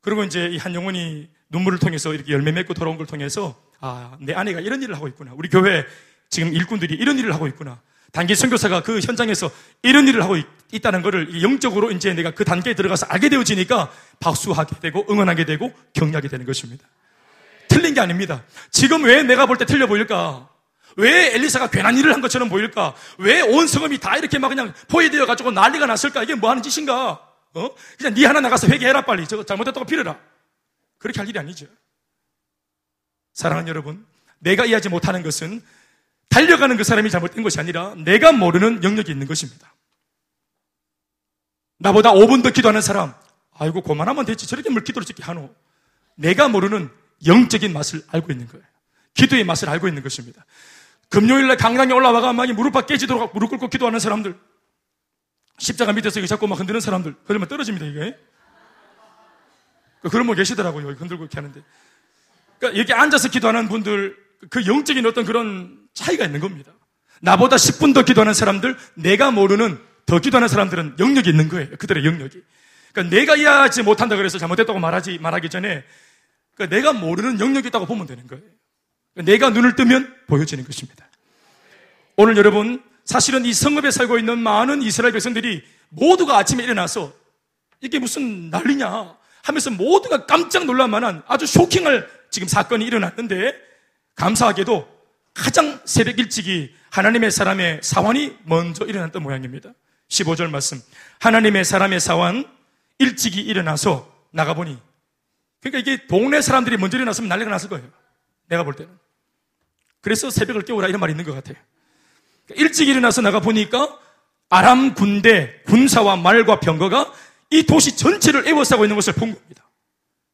그리고 이제 이 한 영혼이 눈물을 통해서 이렇게 열매 맺고 돌아온 걸 통해서 아, 내 아내가 이런 일을 하고 있구나. 우리 교회 지금 일꾼들이 이런 일을 하고 있구나. 단기 선교사가 그 현장에서 이런 일을 하고 있, 다는 것을 영적으로 이제 내가 그 단계에 들어가서 알게 되어지니까 박수하게 되고 응원하게 되고 격려하게 되는 것입니다. 틀린 게 아닙니다. 지금 왜 내가 볼 때 틀려 보일까? 왜 엘리사가 괜한 일을 한 것처럼 보일까? 왜 온 성읍이 다 이렇게 막 그냥 포위되어 가지고 난리가 났을까? 이게 뭐 하는 짓인가? 어? 그냥 네 하나 나가서 회개해라 빨리. 저거 잘못했다고 빌어라. 그렇게 할 일이 아니죠. 사랑하는 여러분, 내가 이해하지 못하는 것은 달려가는 그 사람이 잘못된 것이 아니라 내가 모르는 영역이 있는 것입니다. 나보다 5분 더 기도하는 사람, 아이고, 고만하면 됐지. 저렇게 물 기도를 찍게 하노. 내가 모르는 영적인 맛을 알고 있는 거예요. 기도의 맛을 알고 있는 것입니다. 금요일날 강당에 올라와가 막 무릎 깨지도록 무릎 꿇고 기도하는 사람들, 십자가 밑에서 이거 잡고 막 흔드는 사람들, 그러면 떨어집니다, 이게. 그런 분 계시더라고요. 흔들고 이렇게 하는데. 그러니까 여기 앉아서 기도하는 분들, 그 영적인 어떤 그런 차이가 있는 겁니다. 나보다 10분 더 기도하는 사람들, 내가 모르는 더 기도하는 사람들은 영역이 있는 거예요. 그들의 영역이. 그러니까 내가 이해하지 못한다 그래서 잘못했다고 말하지, 말하기 전에 그러니까 내가 모르는 영역이 있다고 보면 되는 거예요. 그러니까 내가 눈을 뜨면 보여지는 것입니다. 오늘 여러분, 사실은 이 성읍에 살고 있는 많은 이스라엘 백성들이 모두가 아침에 일어나서 이게 무슨 난리냐 하면서 모두가 깜짝 놀랄 만한 아주 쇼킹할 지금 사건이 일어났는데 감사하게도 가장 새벽 일찍이 하나님의 사람의 사환이 먼저 일어났던 모양입니다. 15절 말씀. 하나님의 사람의 사환 일찍이 일어나서 나가보니 그러니까 이게 동네 사람들이 먼저 일어났으면 난리가 났을 거예요. 내가 볼 때는. 그래서 새벽을 깨우라 이런 말이 있는 것 같아요. 일찍 일어나서 나가 보니까 아람 군대 군사와 말과 병거가 이 도시 전체를 에워싸고 있는 것을 본 겁니다.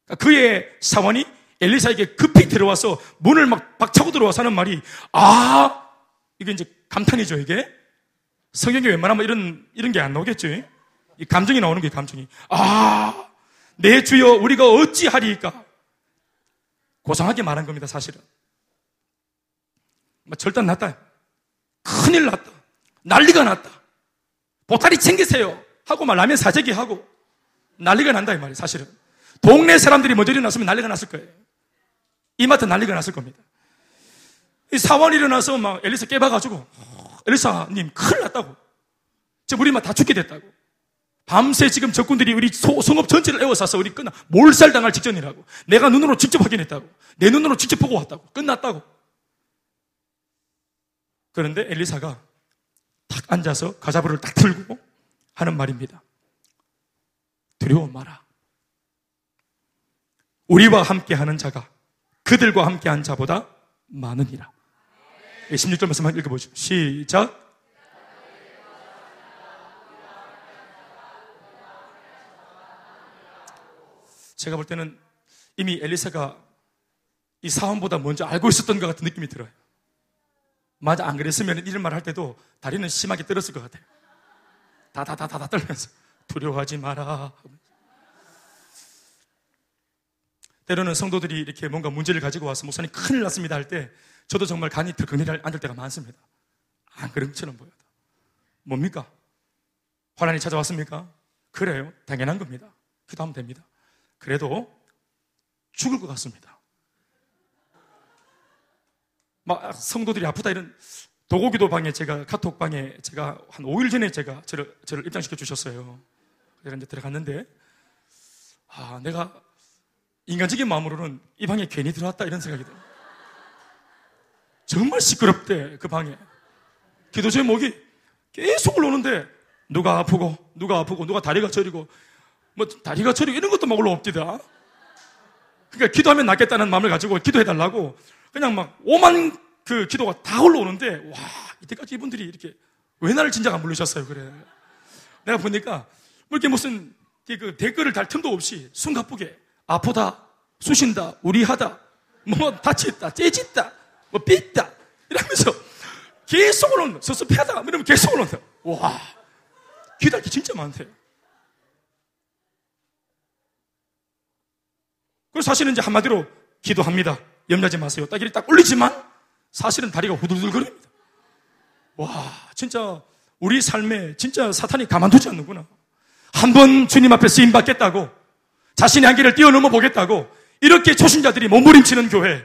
그러니까 그의 사원이 엘리사에게 급히 들어와서 문을 막 박차고 들어와서 하는 말이 아 이게 이제 감탄이죠 이게? 성경에 웬만하면 이런 이런 게 안 나오겠죠 이 감정이 나오는 게 감정이. 아 내 주여 우리가 어찌하리까? 고상하게 말한 겁니다 사실은. 뭐 절단 났다 큰일 났다 난리가 났다 보따리 챙기세요 하고 막 라면 사재기 하고 난리가 난다 이 말이에요 사실은 동네 사람들이 먼저 일어났으면 난리가 났을 거예요 이마트 난리가 났을 겁니다. 이 사원이 일어나서 막 엘리사 깨봐가지고, 엘리사님 큰일 났다고. 지금 우리 막 다 죽게 됐다고. 밤새 지금 적군들이 우리 소, 성읍 전체를 에워싸서 우리 끝나, 몰살 당할 직전이라고. 내가 눈으로 직접 확인했다고. 내 눈으로 직접 보고 왔다고. 끝났다고. 그런데 엘리사가 탁 앉아서 가자부를 딱 들고 하는 말입니다. 두려워 마라. 우리와 함께 하는 자가 그들과 함께 한 자보다 많으니라. 16절 말씀 한번 읽어보죠. 시작. 제가 볼 때는 이미 엘리사가 이 사원보다 먼저 알고 있었던 것 같은 느낌이 들어요. 맞아, 안 그랬으면 이런 말 할 때도 다리는 심하게 떨었을 것 같아요. 다 다 다 다 다 떨면서 두려워하지 마라. 때로는 성도들이 이렇게 뭔가 문제를 가지고 와서 목사님 큰일 났습니다 할 때 저도 정말 간이 들근히 앉을 때가 많습니다. 안 그런 것처럼 보여도. 뭡니까? 환란이 찾아왔습니까? 그래요. 당연한 겁니다. 기도하면 됩니다. 그래도 죽을 것 같습니다. 막 성도들이 아프다 이런 도고기도 방에 제가 카톡 방에 제가 한 5일 전에 제가 저를, 저를 입장시켜 주셨어요. 그래서 이제 들어갔는데 아 내가 인간적인 마음으로는 이 방에 괜히 들어왔다 이런 생각이 들어요. 정말 시끄럽대 그 방에 기도 제목이 계속 올라오는데 누가 아프고 누가 아프고 누가 다리가 저리고 뭐 다리가 저리고 이런 것도 막 올라옵니다. 그러니까 기도하면 낫겠다는 마음을 가지고 기도해달라고 그냥 막 오만 그 기도가 다 올라오는데 와 이때까지 이분들이 이렇게 왜 나를 진작 안 부르셨어요 그래. 내가 보니까 뭐 이렇게 무슨 그 댓글을 달 틈도 없이 숨가쁘게 아프다, 쑤신다, 우리하다, 뭐 다쳤다, 째짓다, 뭐 삐있다 이러면서 계속 올라온다. 섭섭하다 이러면 계속 올라온다. 와 기도할 게 진짜 많대요. 그래서 사실은 이제 한마디로 기도합니다. 염려하지 마세요. 딱 이렇게 딱 올리지만 사실은 다리가 후들후들거립니다. 와, 진짜 우리 삶에 진짜 사탄이 가만두지 않는구나. 한 번 주님 앞에 쓰임 받겠다고 자신의 한계를 뛰어넘어 보겠다고 이렇게 초신자들이 몸부림치는 교회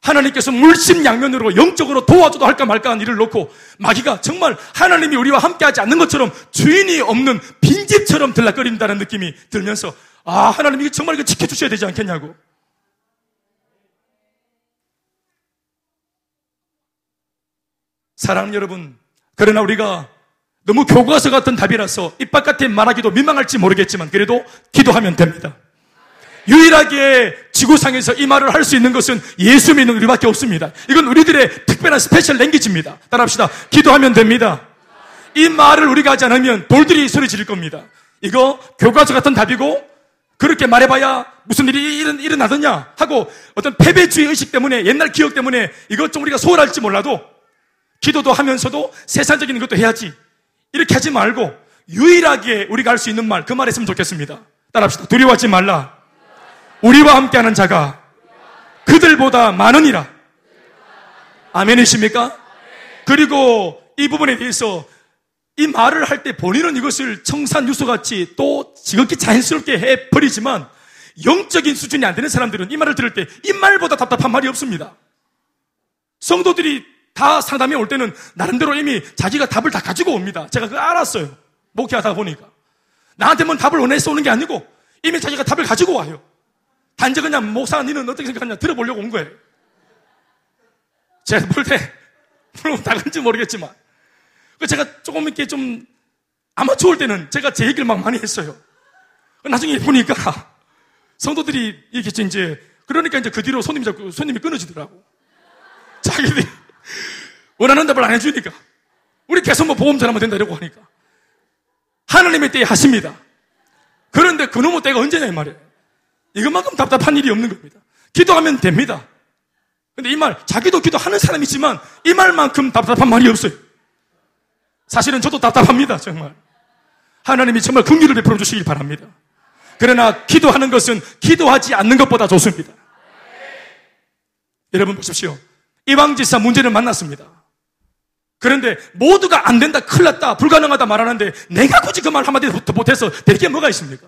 하나님께서 물심양면으로 영적으로 도와줘도 할까 말까 한 일을 놓고 마귀가 정말 하나님이 우리와 함께하지 않는 것처럼 주인이 없는 빈집처럼 들락거린다는 느낌이 들면서 아, 하나님 이 정말 이거 지켜주셔야 되지 않겠냐고. 사랑 여러분, 그러나 우리가 너무 교과서 같은 답이라서 입 바깥에 말하기도 민망할지 모르겠지만 그래도 기도하면 됩니다. 유일하게 지구상에서 이 말을 할 수 있는 것은 예수 믿는 우리밖에 없습니다. 이건 우리들의 특별한 special language입니다. 따라합시다. 기도하면 됩니다. 이 말을 우리가 하지 않으면 돌들이 소리 지를 겁니다. 이거 교과서 같은 답이고 그렇게 말해봐야 무슨 일이 일은, 일어나더냐 하고 어떤 패배주의 의식 때문에 옛날 기억 때문에 이것 좀 우리가 소홀할지 몰라도 기도도 하면서도 세상적인 것도 해야지. 이렇게 하지 말고 유일하게 우리가 할 수 있는 말 그 말 했으면 좋겠습니다. 따라합시다. 두려워하지 말라. 우리와 함께하는 자가 그들보다 많으니라. 아멘이십니까? 그리고 이 부분에 대해서 이 말을 할 때 본인은 이것을 청산 유소같이 또 지극히 자연스럽게 해버리지만 영적인 수준이 안 되는 사람들은 이 말을 들을 때 이 말보다 답답한 말이 없습니다. 성도들이 다 상담에 올 때는 나름대로 이미 자기가 답을 다 가지고 옵니다. 제가 그거 알았어요. 목회하다 보니까. 나한테 뭔 답을 원해서 오는 게 아니고 이미 자기가 답을 가지고 와요. 단지 그냥 목사 니는 어떻게 생각하냐 들어보려고 온 거예요. 제가 볼 때, 물론 다 그런지 모르겠지만 그 제가 조금 이렇게 좀 아마추어일 때는 제가 제 얘기를 막 많이 했어요. 나중에 보니까 성도들이 이렇게 이제 그러니까 이제 그 뒤로 손님이 자꾸 손님이 끊어지더라고. 자기들이 원하는 답을 안 해주니까 우리 계속 뭐 보험 전하면 된다 이러고 하니까 하나님의 때에 하십니다. 그런데 그놈의 때가 언제냐 이 말이에요. 이것만큼 답답한 일이 없는 겁니다. 기도하면 됩니다. 근데 이 말, 자기도 기도하는 사람이지만 이 말만큼 답답한 말이 없어요. 사실은 저도 답답합니다, 정말. 하나님이 정말 긍휼을 베풀어 주시길 바랍니다. 그러나 기도하는 것은 기도하지 않는 것보다 좋습니다. 여러분 보십시오. 이방지사 문제를 만났습니다. 그런데 모두가 안 된다, 큰일 났다, 불가능하다 말하는데 내가 굳이 그 말 한마디 못해서 될게 뭐가 있습니까?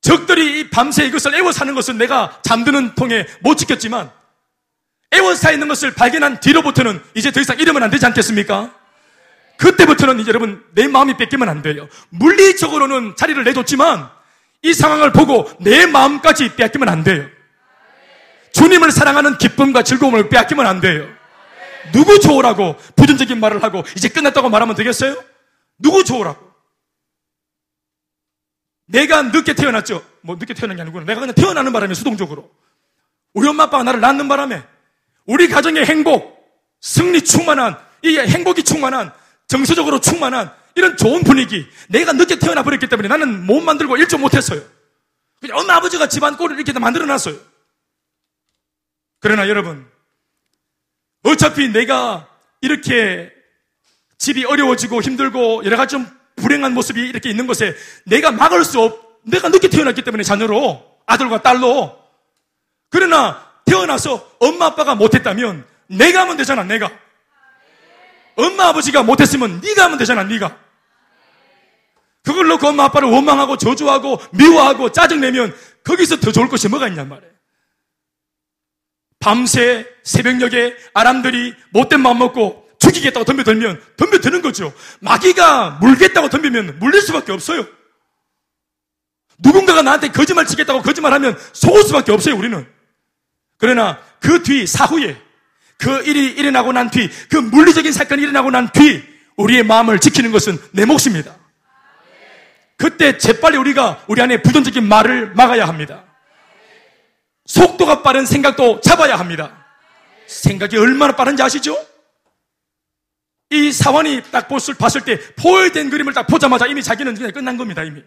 적들이 밤새 이것을 애워 사는 것은 내가 잠드는 통에 못 지켰지만 애워싸 있는 것을 발견한 뒤로부터는 이제 더 이상 이러면 안 되지 않겠습니까? 그때부터는 이제 여러분 내 마음이 뺏기면 안 돼요. 물리적으로는 자리를 내줬지만 이 상황을 보고 내 마음까지 빼앗기면 안 돼요. 주님을 사랑하는 기쁨과 즐거움을 빼앗기면 안 돼요. 누구 좋으라고 부정적인 말을 하고 이제 끝났다고 말하면 되겠어요? 누구 좋으라고? 내가 늦게 태어났죠. 뭐 늦게 태어난 게 아니고 내가 그냥 태어나는 바람에 수동적으로 우리 엄마 아빠가 나를 낳는 바람에 우리 가정의 행복, 승리 충만한, 이 행복이 충만한, 정서적으로 충만한 이런 좋은 분위기. 내가 늦게 태어나 버렸기 때문에 나는 못 만들고 일좀 못했어요. 그냥 엄마 아버지가 집안 꼴을 이렇게 다 만들어 놨어요. 그러나 여러분, 어차피 내가 이렇게 집이 어려워지고 힘들고 여러 가지 좀 불행한 모습이 이렇게 있는 것에 내가 막을 수 없, 내가 늦게 태어났기 때문에 자녀로, 아들과 딸로. 그러나 태어나서 엄마 아빠가 못했다면 내가 하면 되잖아, 내가. 엄마 아버지가 못했으면 네가 하면 되잖아, 네가. 그걸 놓고 엄마 아빠를 원망하고 저주하고 미워하고 짜증내면 거기서 더 좋을 것이 뭐가 있냔 말이에요. 밤새 새벽녘에 아람들이 못된 마음 먹고 죽이겠다고 덤벼들면 덤벼드는 거죠. 마귀가 물겠다고 덤비면 물릴 수밖에 없어요. 누군가가 나한테 거짓말 치겠다고 거짓말하면 속을 수밖에 없어요, 우리는. 그러나 그 뒤 사후에 그 일이 일어나고 난 뒤, 그 물리적인 사건이 일어나고 난 뒤, 우리의 마음을 지키는 것은 내 몫입니다. 그때 재빨리 우리가 우리 안에 부정적인 말을 막아야 합니다. 속도가 빠른 생각도 잡아야 합니다. 생각이 얼마나 빠른지 아시죠? 이 사원이 딱 봤을 때 포획된 그림을 딱 보자마자 이미 자기는 그냥 끝난 겁니다, 이미.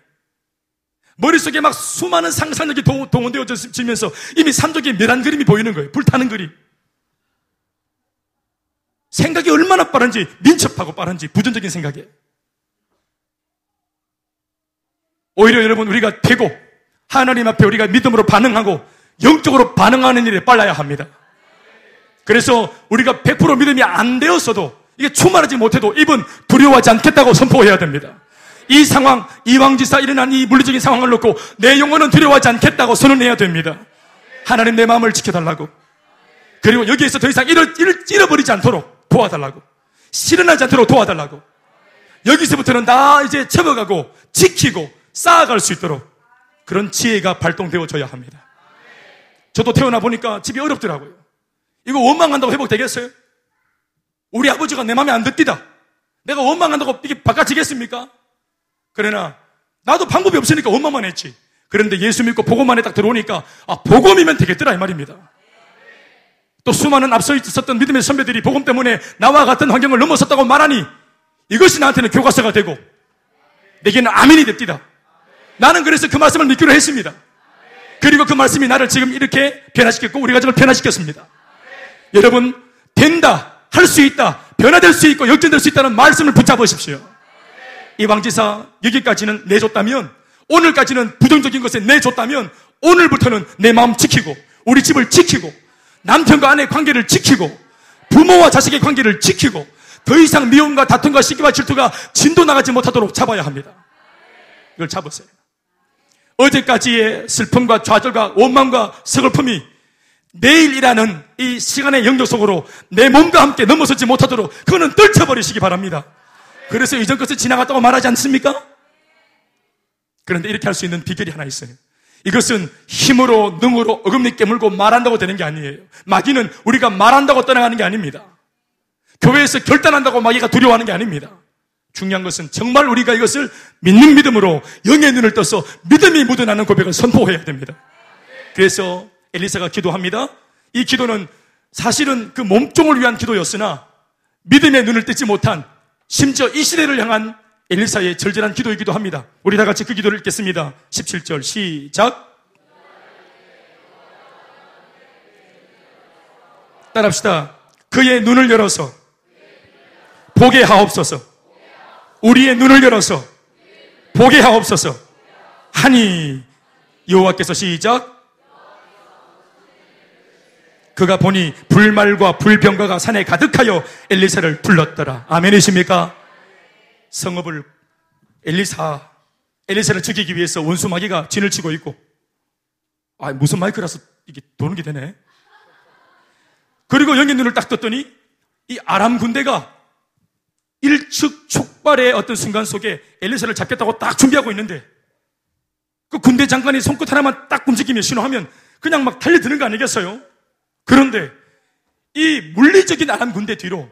머릿속에 막 수많은 상상력이 동원되어지면서 이미 삼족의 멸한 그림이 보이는 거예요. 불타는 그림. 생각이 얼마나 빠른지, 민첩하고 빠른지, 부정적인 생각에. 오히려 여러분, 우리가 되고, 하나님 앞에 우리가 믿음으로 반응하고, 영적으로 반응하는 일에 빨라야 합니다. 그래서 우리가 100% 믿음이 안 되었어도, 이게 충만하지 못해도 입은 두려워하지 않겠다고 선포해야 됩니다. 이 상황, 이왕지사 일어난 이 물리적인 상황을 놓고 내 영혼은 두려워하지 않겠다고 선언해야 됩니다. 하나님 내 마음을 지켜달라고. 그리고 여기에서 더 이상 잃어, 잃어버리지 않도록 도와달라고. 실현하지 않도록 도와달라고. 여기서부터는 나 이제 접어가고 지키고 쌓아갈 수 있도록 그런 지혜가 발동되어져야 합니다. 저도 태어나 보니까 집이 어렵더라고요. 이거 원망한다고 회복되겠어요? 우리 아버지가 내 마음에 안 듣디다. 내가 원망한다고 이게 바꿔지겠습니까? 그러나 나도 방법이 없으니까 원망만 했지. 그런데 예수 믿고 복음만에 딱 들어오니까 아 복음이면 되겠더라 이 말입니다. 또 수많은 앞서 있었던 믿음의 선배들이 복음 때문에 나와 같은 환경을 넘어섰다고 말하니 이것이 나한테는 교과서가 되고 내게는 아멘이 됩니다. 나는 그래서 그 말씀을 믿기로 했습니다. 그리고 그 말씀이 나를 지금 이렇게 변화시켰고 우리 가정을 변화시켰습니다. 여러분 된다, 할 수 있다, 변화될 수 있고 역전될 수 있다는 말씀을 붙잡으십시오. 이 왕지사 여기까지는 내줬다면 오늘까지는 부정적인 것에 내줬다면 오늘부터는 내 마음 지키고 우리 집을 지키고 남편과 아내 관계를 지키고 부모와 자식의 관계를 지키고 더 이상 미움과 다툼과 시기와 질투가 진도 나가지 못하도록 잡아야 합니다. 이걸 잡으세요. 어제까지의 슬픔과 좌절과 원망과 서글픔이 내일이라는 이 시간의 영역 속으로 내 몸과 함께 넘어서지 못하도록 그거는 떨쳐버리시기 바랍니다. 그래서 이전 것을 지나갔다고 말하지 않습니까? 그런데 이렇게 할 수 있는 비결이 하나 있어요. 이것은 힘으로 능으로 어금니 깨물고 말한다고 되는 게 아니에요. 마귀는 우리가 말한다고 떠나가는 게 아닙니다. 교회에서 결단한다고 마귀가 두려워하는 게 아닙니다. 중요한 것은 정말 우리가 이것을 믿는 믿음으로 영의 눈을 떠서 믿음이 묻어나는 고백을 선포해야 됩니다. 그래서 엘리사가 기도합니다. 이 기도는 사실은 그 몸종을 위한 기도였으나 믿음의 눈을 떼지 못한 심지어 이 시대를 향한 엘리사의 절절한 기도이기도 합니다. 우리 다 같이 그 기도를 읽겠습니다. 17절 시작. 따라합시다. 그의 눈을 열어서 보게 하옵소서. 우리의 눈을 열어서 보게 하옵소서. 하니 여호와께서 시작. 그가 보니 불말과 불병과가 산에 가득하여 엘리사를 불렀더라. 아멘이십니까? 성읍을 엘리사, 엘리사를 죽이기 위해서 원수 마귀가 진을 치고 있고, 아, 무슨 마이크라서 이게 도는 게 되네. 그리고 영의 눈을 딱 떴더니 이 아람 군대가 일축촉발의 어떤 순간 속에 엘리사를 잡겠다고 딱 준비하고 있는데 그 군대 장관이 손끝 하나만 딱 움직이며 신호하면 그냥 막 달려드는 거 아니겠어요? 그런데 이 물리적인 아람 군대 뒤로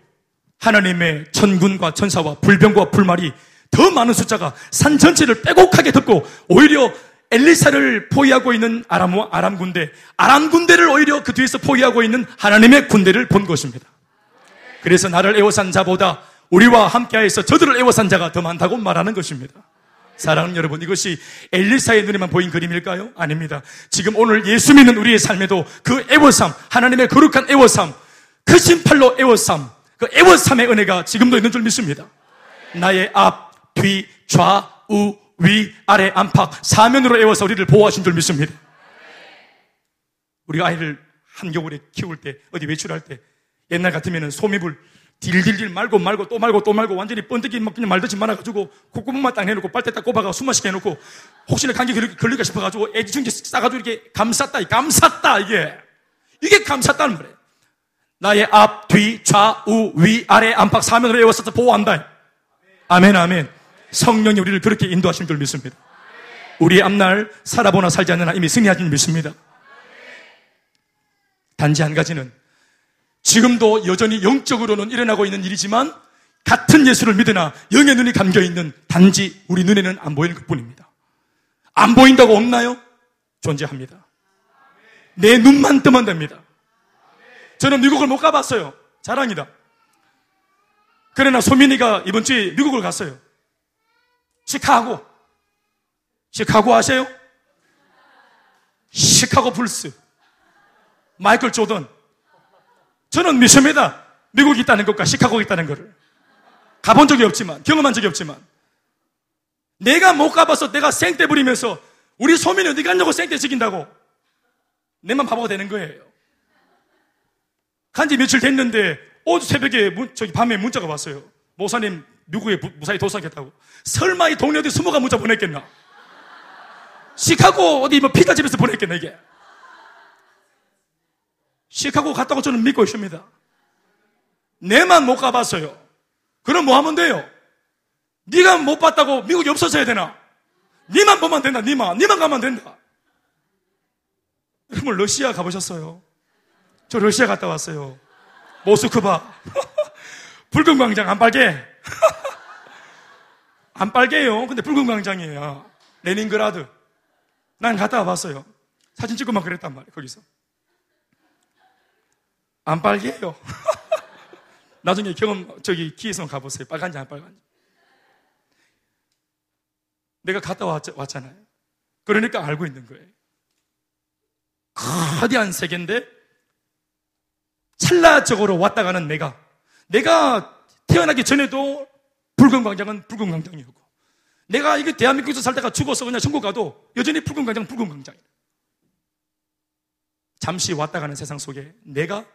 하나님의 천군과 천사와 불병과 불말이 더 많은 숫자가 산 전체를 빼곡하게 덮고 오히려 엘리사를 포위하고 있는 아람, 아람 군대, 아람 군대를 오히려 그 뒤에서 포위하고 있는 하나님의 군대를 본 것입니다. 그래서 나를 애워싼 자보다 우리와 함께하여서 저들을 애워싼 자가 더 많다고 말하는 것입니다. 사랑하는 여러분, 이것이 엘리사의 눈에만 보인 그림일까요? 아닙니다. 지금 오늘 예수 믿는 우리의 삶에도 그 애워삼, 하나님의 거룩한 애워삼, 그 심팔로 애워삼, 그 애워삼의 은혜가 지금도 있는 줄 믿습니다. 나의 앞, 뒤, 좌, 우, 위, 아래, 안팎, 사면으로 애워서 우리를 보호하신 줄 믿습니다. 우리가 아이를 한겨울에 키울 때, 어디 외출할 때, 옛날 같으면 소미불 딜딜딜 말고 말고 또 말고 또 말고 완전히 번뜩이 막 그냥 말듯이 말아가지고 콧구멍만 딱 내놓고 빨대 딱 꼽아가 숨 마시게 해놓고 혹시나 감기 걸릴까 싶어가지고 애지중지 싸가지고 이렇게 감쌌다 감쌌다 이게. 이게 감쌌다는 말이에요. 나의 앞, 뒤, 좌, 우, 위, 아래, 안팎, 사면으로 에워싸서 보호한다. 아멘 아멘. 성령이 우리를 그렇게 인도하신 줄 믿습니다. 우리의 앞날 살아보나 살지 않느나 이미 승리하신 줄 믿습니다. 단지 한 가지는 지금도 여전히 영적으로는 일어나고 있는 일이지만 같은 예수를 믿으나 영의 눈이 감겨 있는 단지 우리 눈에는 안 보이는 것 뿐입니다. 안 보인다고 없나요? 존재합니다. 내 눈만 뜨면 됩니다. 저는 미국을 못 가봤어요. 자랑이다. 그러나 소민이가 이번 주에 미국을 갔어요. 시카고. 시카고 아세요? 시카고 불스. 마이클 조던. 저는 믿습니다. 미국이 있다는 것과 시카고가 있다는 것을. 가본 적이 없지만, 경험한 적이 없지만. 내가 못 가봐서 내가 생떼 부리면서 우리 소민이 어디 갔냐고 생떼 지긴다고. 내만 바보가 되는 거예요. 간지 며칠 됐는데 어제 새벽에 문, 저기 밤에 문자가 왔어요. 모사님 미국에 무사히 도착했다고. 설마 이 어디 숨어가 문자 보냈겠나? 시카고 어디 뭐 피자 집에서 보냈겠나 이게? 시카고 갔다고 저는 믿고 있습니다. 내만 못 가봤어요. 그럼 뭐 하면 돼요? 네가 못 봤다고 미국이 없어져야 되나? 네만 보면 된다. 네만. 네만 가면 된다. 여러분 러시아 가보셨어요? 저 러시아 갔다 왔어요. 모스크바. 붉은 광장 안 빨개. 안 빨개요. 근데 붉은 광장이에요. 레닌그라드. 난 갔다 와봤어요. 사진 찍고만 그랬단 말이에요. 거기서. 안 빨개요. 나중에 경험, 저기 기에서 가보세요. 빨간지 안 빨간지. 내가 갔다 왔, 잖아요 그러니까 알고 있는 거예요. 거대한 세계인데 찰나적으로 왔다 가는 내가 내가 태어나기 전에도 붉은 광장은 붉은 광장이었고 내가 이게 대한민국에서 살다가 죽어서 그냥 천국 가도 여전히 붉은 광장은 붉은 광장이에요. 잠시 왔다 가는 세상 속에 내가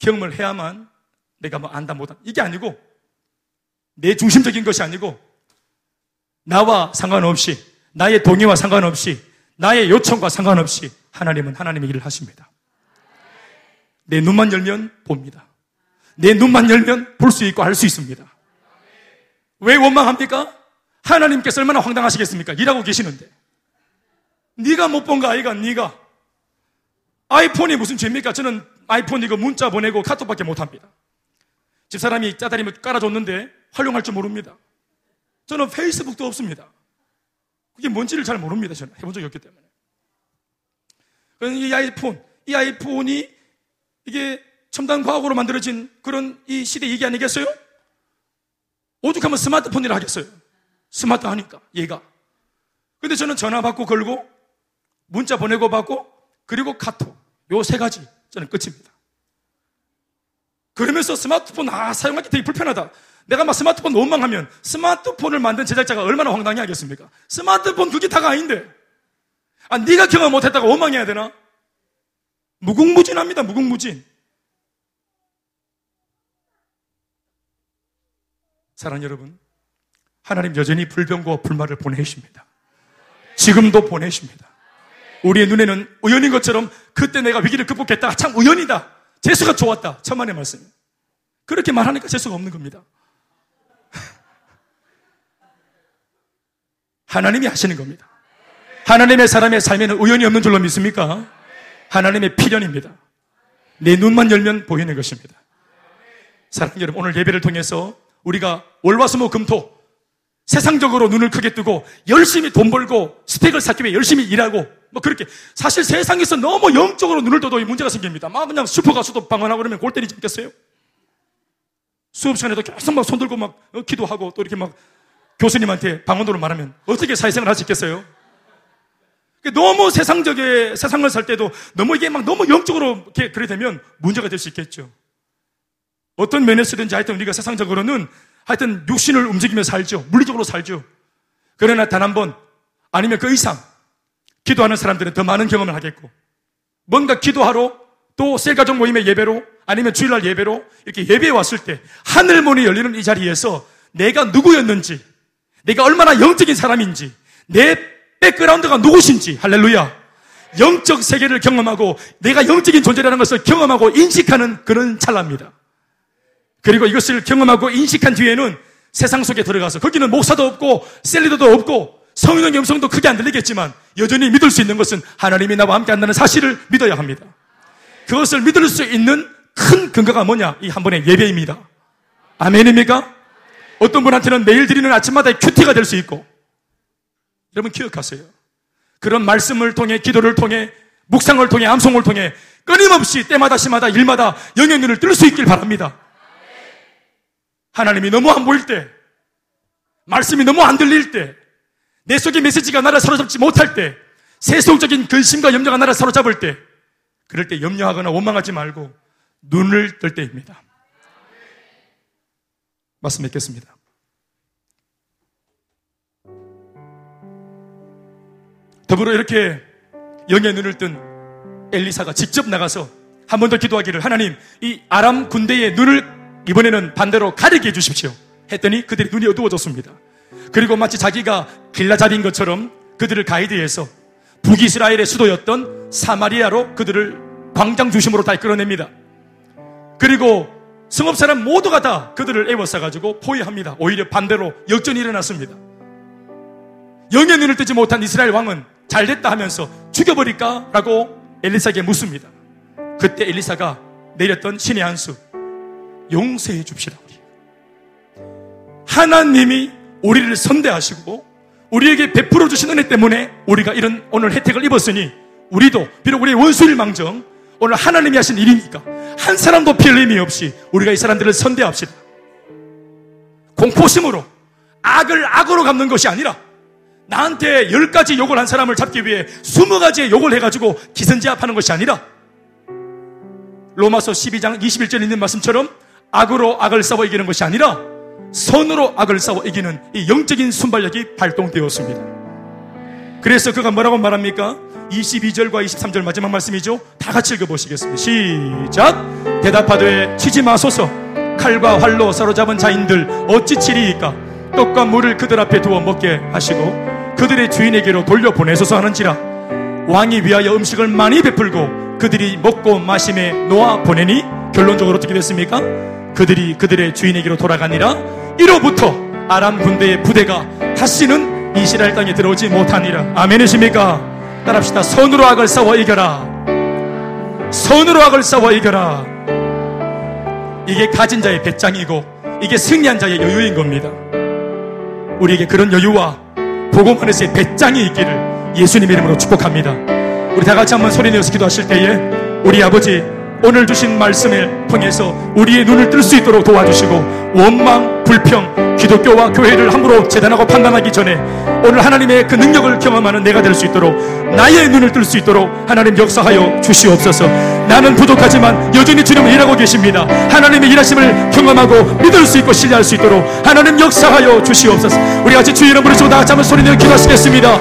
경험을 해야만 내가 뭐 안다 못한 이게 아니고 내 중심적인 것이 아니고 나와 상관없이 나의 동의와 상관없이 나의 요청과 상관없이 하나님은 하나님의 일을 하십니다. 내 눈만 열면 봅니다. 내 눈만 열면 볼 수 있고 할수 있습니다. 왜 원망합니까? 하나님께서 얼마나 황당하시겠습니까? 일하고 계시는데. 네가 못 본 거 아이가 네가 아이폰이 무슨 죄입니까? 저는 아이폰 이거 문자 보내고 카톡밖에 못합니다. 집사람이 짜다리면 깔아줬는데 활용할 줄 모릅니다. 저는 페이스북도 없습니다. 그게 뭔지를 잘 모릅니다. 저는 해본 적이 없기 때문에. 이 아이폰, 이 아이폰이 이게 첨단 과학으로 만들어진 그런 이 시대 얘기 아니겠어요? 오죽하면 스마트폰이라 하겠어요. 스마트 하니까, 얘가. 근데 저는 전화 받고 걸고, 문자 보내고 받고, 그리고 카톡. 요 세 가지. 저는 끝입니다. 그러면서 스마트폰 아 사용하기 되게 불편하다. 내가 막 스마트폰 원망하면 스마트폰을 만든 제작자가 얼마나 황당해 하겠습니까? 스마트폰 그게 다가 아닌데. 아 네가 경험 못했다고 원망해야 되나? 무궁무진합니다. 무궁무진. 사랑 여러분, 하나님 여전히 불병과 불말을 보내십니다. 지금도 보내십니다. 우리의 눈에는 우연인 것처럼 그때 내가 위기를 극복했다. 참 우연이다. 재수가 좋았다. 천만의 말씀. 그렇게 말하니까 재수가 없는 겁니다. 하나님이 하시는 겁니다. 하나님의 사람의 삶에는 우연이 없는 줄로 믿습니까? 하나님의 필연입니다. 내 눈만 열면 보이는 것입니다. 사랑 여러분, 오늘 예배를 통해서 우리가 월화수목 금토 세상적으로 눈을 크게 뜨고 열심히 돈 벌고 스펙을 쌓기 위해 열심히 일하고 뭐 그렇게 사실 세상에서 너무 영적으로 눈을 떠도 문제가 생깁니다. 막 그냥 슈퍼 가수도 방언하고 그러면 골 때리지 않겠어요? 수업 시간에도 계속 막 손들고 막 어, 기도하고 또 이렇게 막 교수님한테 방언으로 말하면 어떻게 사회생활 할 수 있겠어요? 너무 세상적인 세상을 살 때도 너무 이게 막 너무 영적으로 이렇게 그래 되면 문제가 될 수 있겠죠. 어떤 면에서든지 하여튼 우리가 세상적으로는 하여튼 육신을 움직이며 살죠. 물리적으로 살죠. 그러나 단 한 번 아니면 그 이상 기도하는 사람들은 더 많은 경험을 하겠고 뭔가 기도하러 또 셀가족 모임의 예배로 아니면 주일날 예배로 이렇게 예배에 왔을 때 하늘 문이 열리는 이 자리에서 내가 누구였는지 내가 얼마나 영적인 사람인지 내 백그라운드가 누구신지 할렐루야 영적 세계를 경험하고 내가 영적인 존재라는 것을 경험하고 인식하는 그런 찰나입니다. 그리고 이것을 경험하고 인식한 뒤에는 세상 속에 들어가서 거기는 목사도 없고 셀리더도 없고 성인의 음성도 크게 안 들리겠지만 여전히 믿을 수 있는 것은 하나님이 나와 함께 한다는 사실을 믿어야 합니다. 그것을 믿을 수 있는 큰 근거가 뭐냐? 이 한 번의 예배입니다. 아멘입니까? 어떤 분한테는 매일 드리는 아침마다 큐티가 될 수 있고 여러분 기억하세요. 그런 말씀을 통해 기도를 통해 묵상을 통해 암송을 통해 끊임없이 때마다 시마다 일마다 영의 눈을 뜰 수 있길 바랍니다. 하나님이 너무 안 보일 때, 말씀이 너무 안 들릴 때, 내 속의 메시지가 나를 사로잡지 못할 때, 세속적인 근심과 염려가 나를 사로잡을 때, 그럴 때 염려하거나 원망하지 말고 눈을 뜰 때입니다. 말씀 맺겠습니다. 더불어 이렇게 영의 눈을 뜬 엘리사가 직접 나가서 한 번 더 기도하기를 하나님 이 아람 군대의 눈을 이번에는 반대로 가리게 해주십시오. 했더니 그들의 눈이 어두워졌습니다. 그리고 마치 자기가 길라잡인 것처럼 그들을 가이드해서 북이스라엘의 수도였던 사마리아로 그들을 광장 중심으로 다 끌어냅니다. 그리고 성업 사람 모두가 다 그들을 애워싸가지고 포위합니다. 오히려 반대로 역전이 일어났습니다. 영의 눈을 뜨지 못한 이스라엘 왕은 잘 됐다 하면서 죽여버릴까? 라고 엘리사에게 묻습니다. 그때 엘리사가 내렸던 신의 한수. 용서해 줍시다, 우리. 하나님이 우리를 선대하시고 우리에게 베풀어 주신 은혜 때문에 우리가 이런 오늘 혜택을 입었으니 우리도 비록 우리의 원수일 망정 오늘 하나님이 하신 일이니까 한 사람도 의미 없이 우리가 이 사람들을 선대합시다. 공포심으로 악을 악으로 갚는 것이 아니라 나한테 열 가지 욕을 한 사람을 잡기 위해 스무 가지의 욕을 해가지고 기선제압하는 것이 아니라 로마서 12장 21절에 있는 말씀처럼 악으로 악을 싸워 이기는 것이 아니라 선으로 악을 싸워 이기는 이 영적인 순발력이 발동되었습니다. 그래서 그가 뭐라고 말합니까? 22절과 23절 마지막 말씀이죠. 다 같이 읽어보시겠습니다. 시작! 대답하되 치지 마소서 칼과 활로 사로잡은 자인들 어찌 치리이까 떡과 물을 그들 앞에 두어 먹게 하시고 그들의 주인에게로 돌려보내소서 하는지라 왕이 위하여 음식을 많이 베풀고 그들이 먹고 마심에 놓아 보내니 결론적으로 어떻게 됐습니까? 그들이 그들의 주인에게로 돌아가니라. 이로부터 아람 군대의 부대가 다시는 이스라엘 땅에 들어오지 못하니라. 아멘이십니까? 따라합시다. 선으로 악을 싸워 이겨라. 선으로 악을 싸워 이겨라. 이게 가진 자의 배짱이고 이게 승리한 자의 여유인 겁니다. 우리에게 그런 여유와 복음 안에서의 배짱이 있기를 예수님 이름으로 축복합니다. 우리 다 같이 한번 소리 내어서 기도하실 때에 우리 아버지 오늘 주신 말씀을 통해서 우리의 눈을 뜰 수 있도록 도와주시고 원망, 불평, 기독교와 교회를 함부로 재단하고 판단하기 전에 오늘 하나님의 그 능력을 경험하는 내가 될 수 있도록 나의 눈을 뜰 수 있도록 하나님 역사하여 주시옵소서. 나는 부족하지만 여전히 주님은 일하고 계십니다. 하나님의 일하심을 경험하고 믿을 수 있고 신뢰할 수 있도록 하나님 역사하여 주시옵소서. 우리 같이 주 이름 부르시고 다 같이 한번 소리 내어 기도하시겠습니다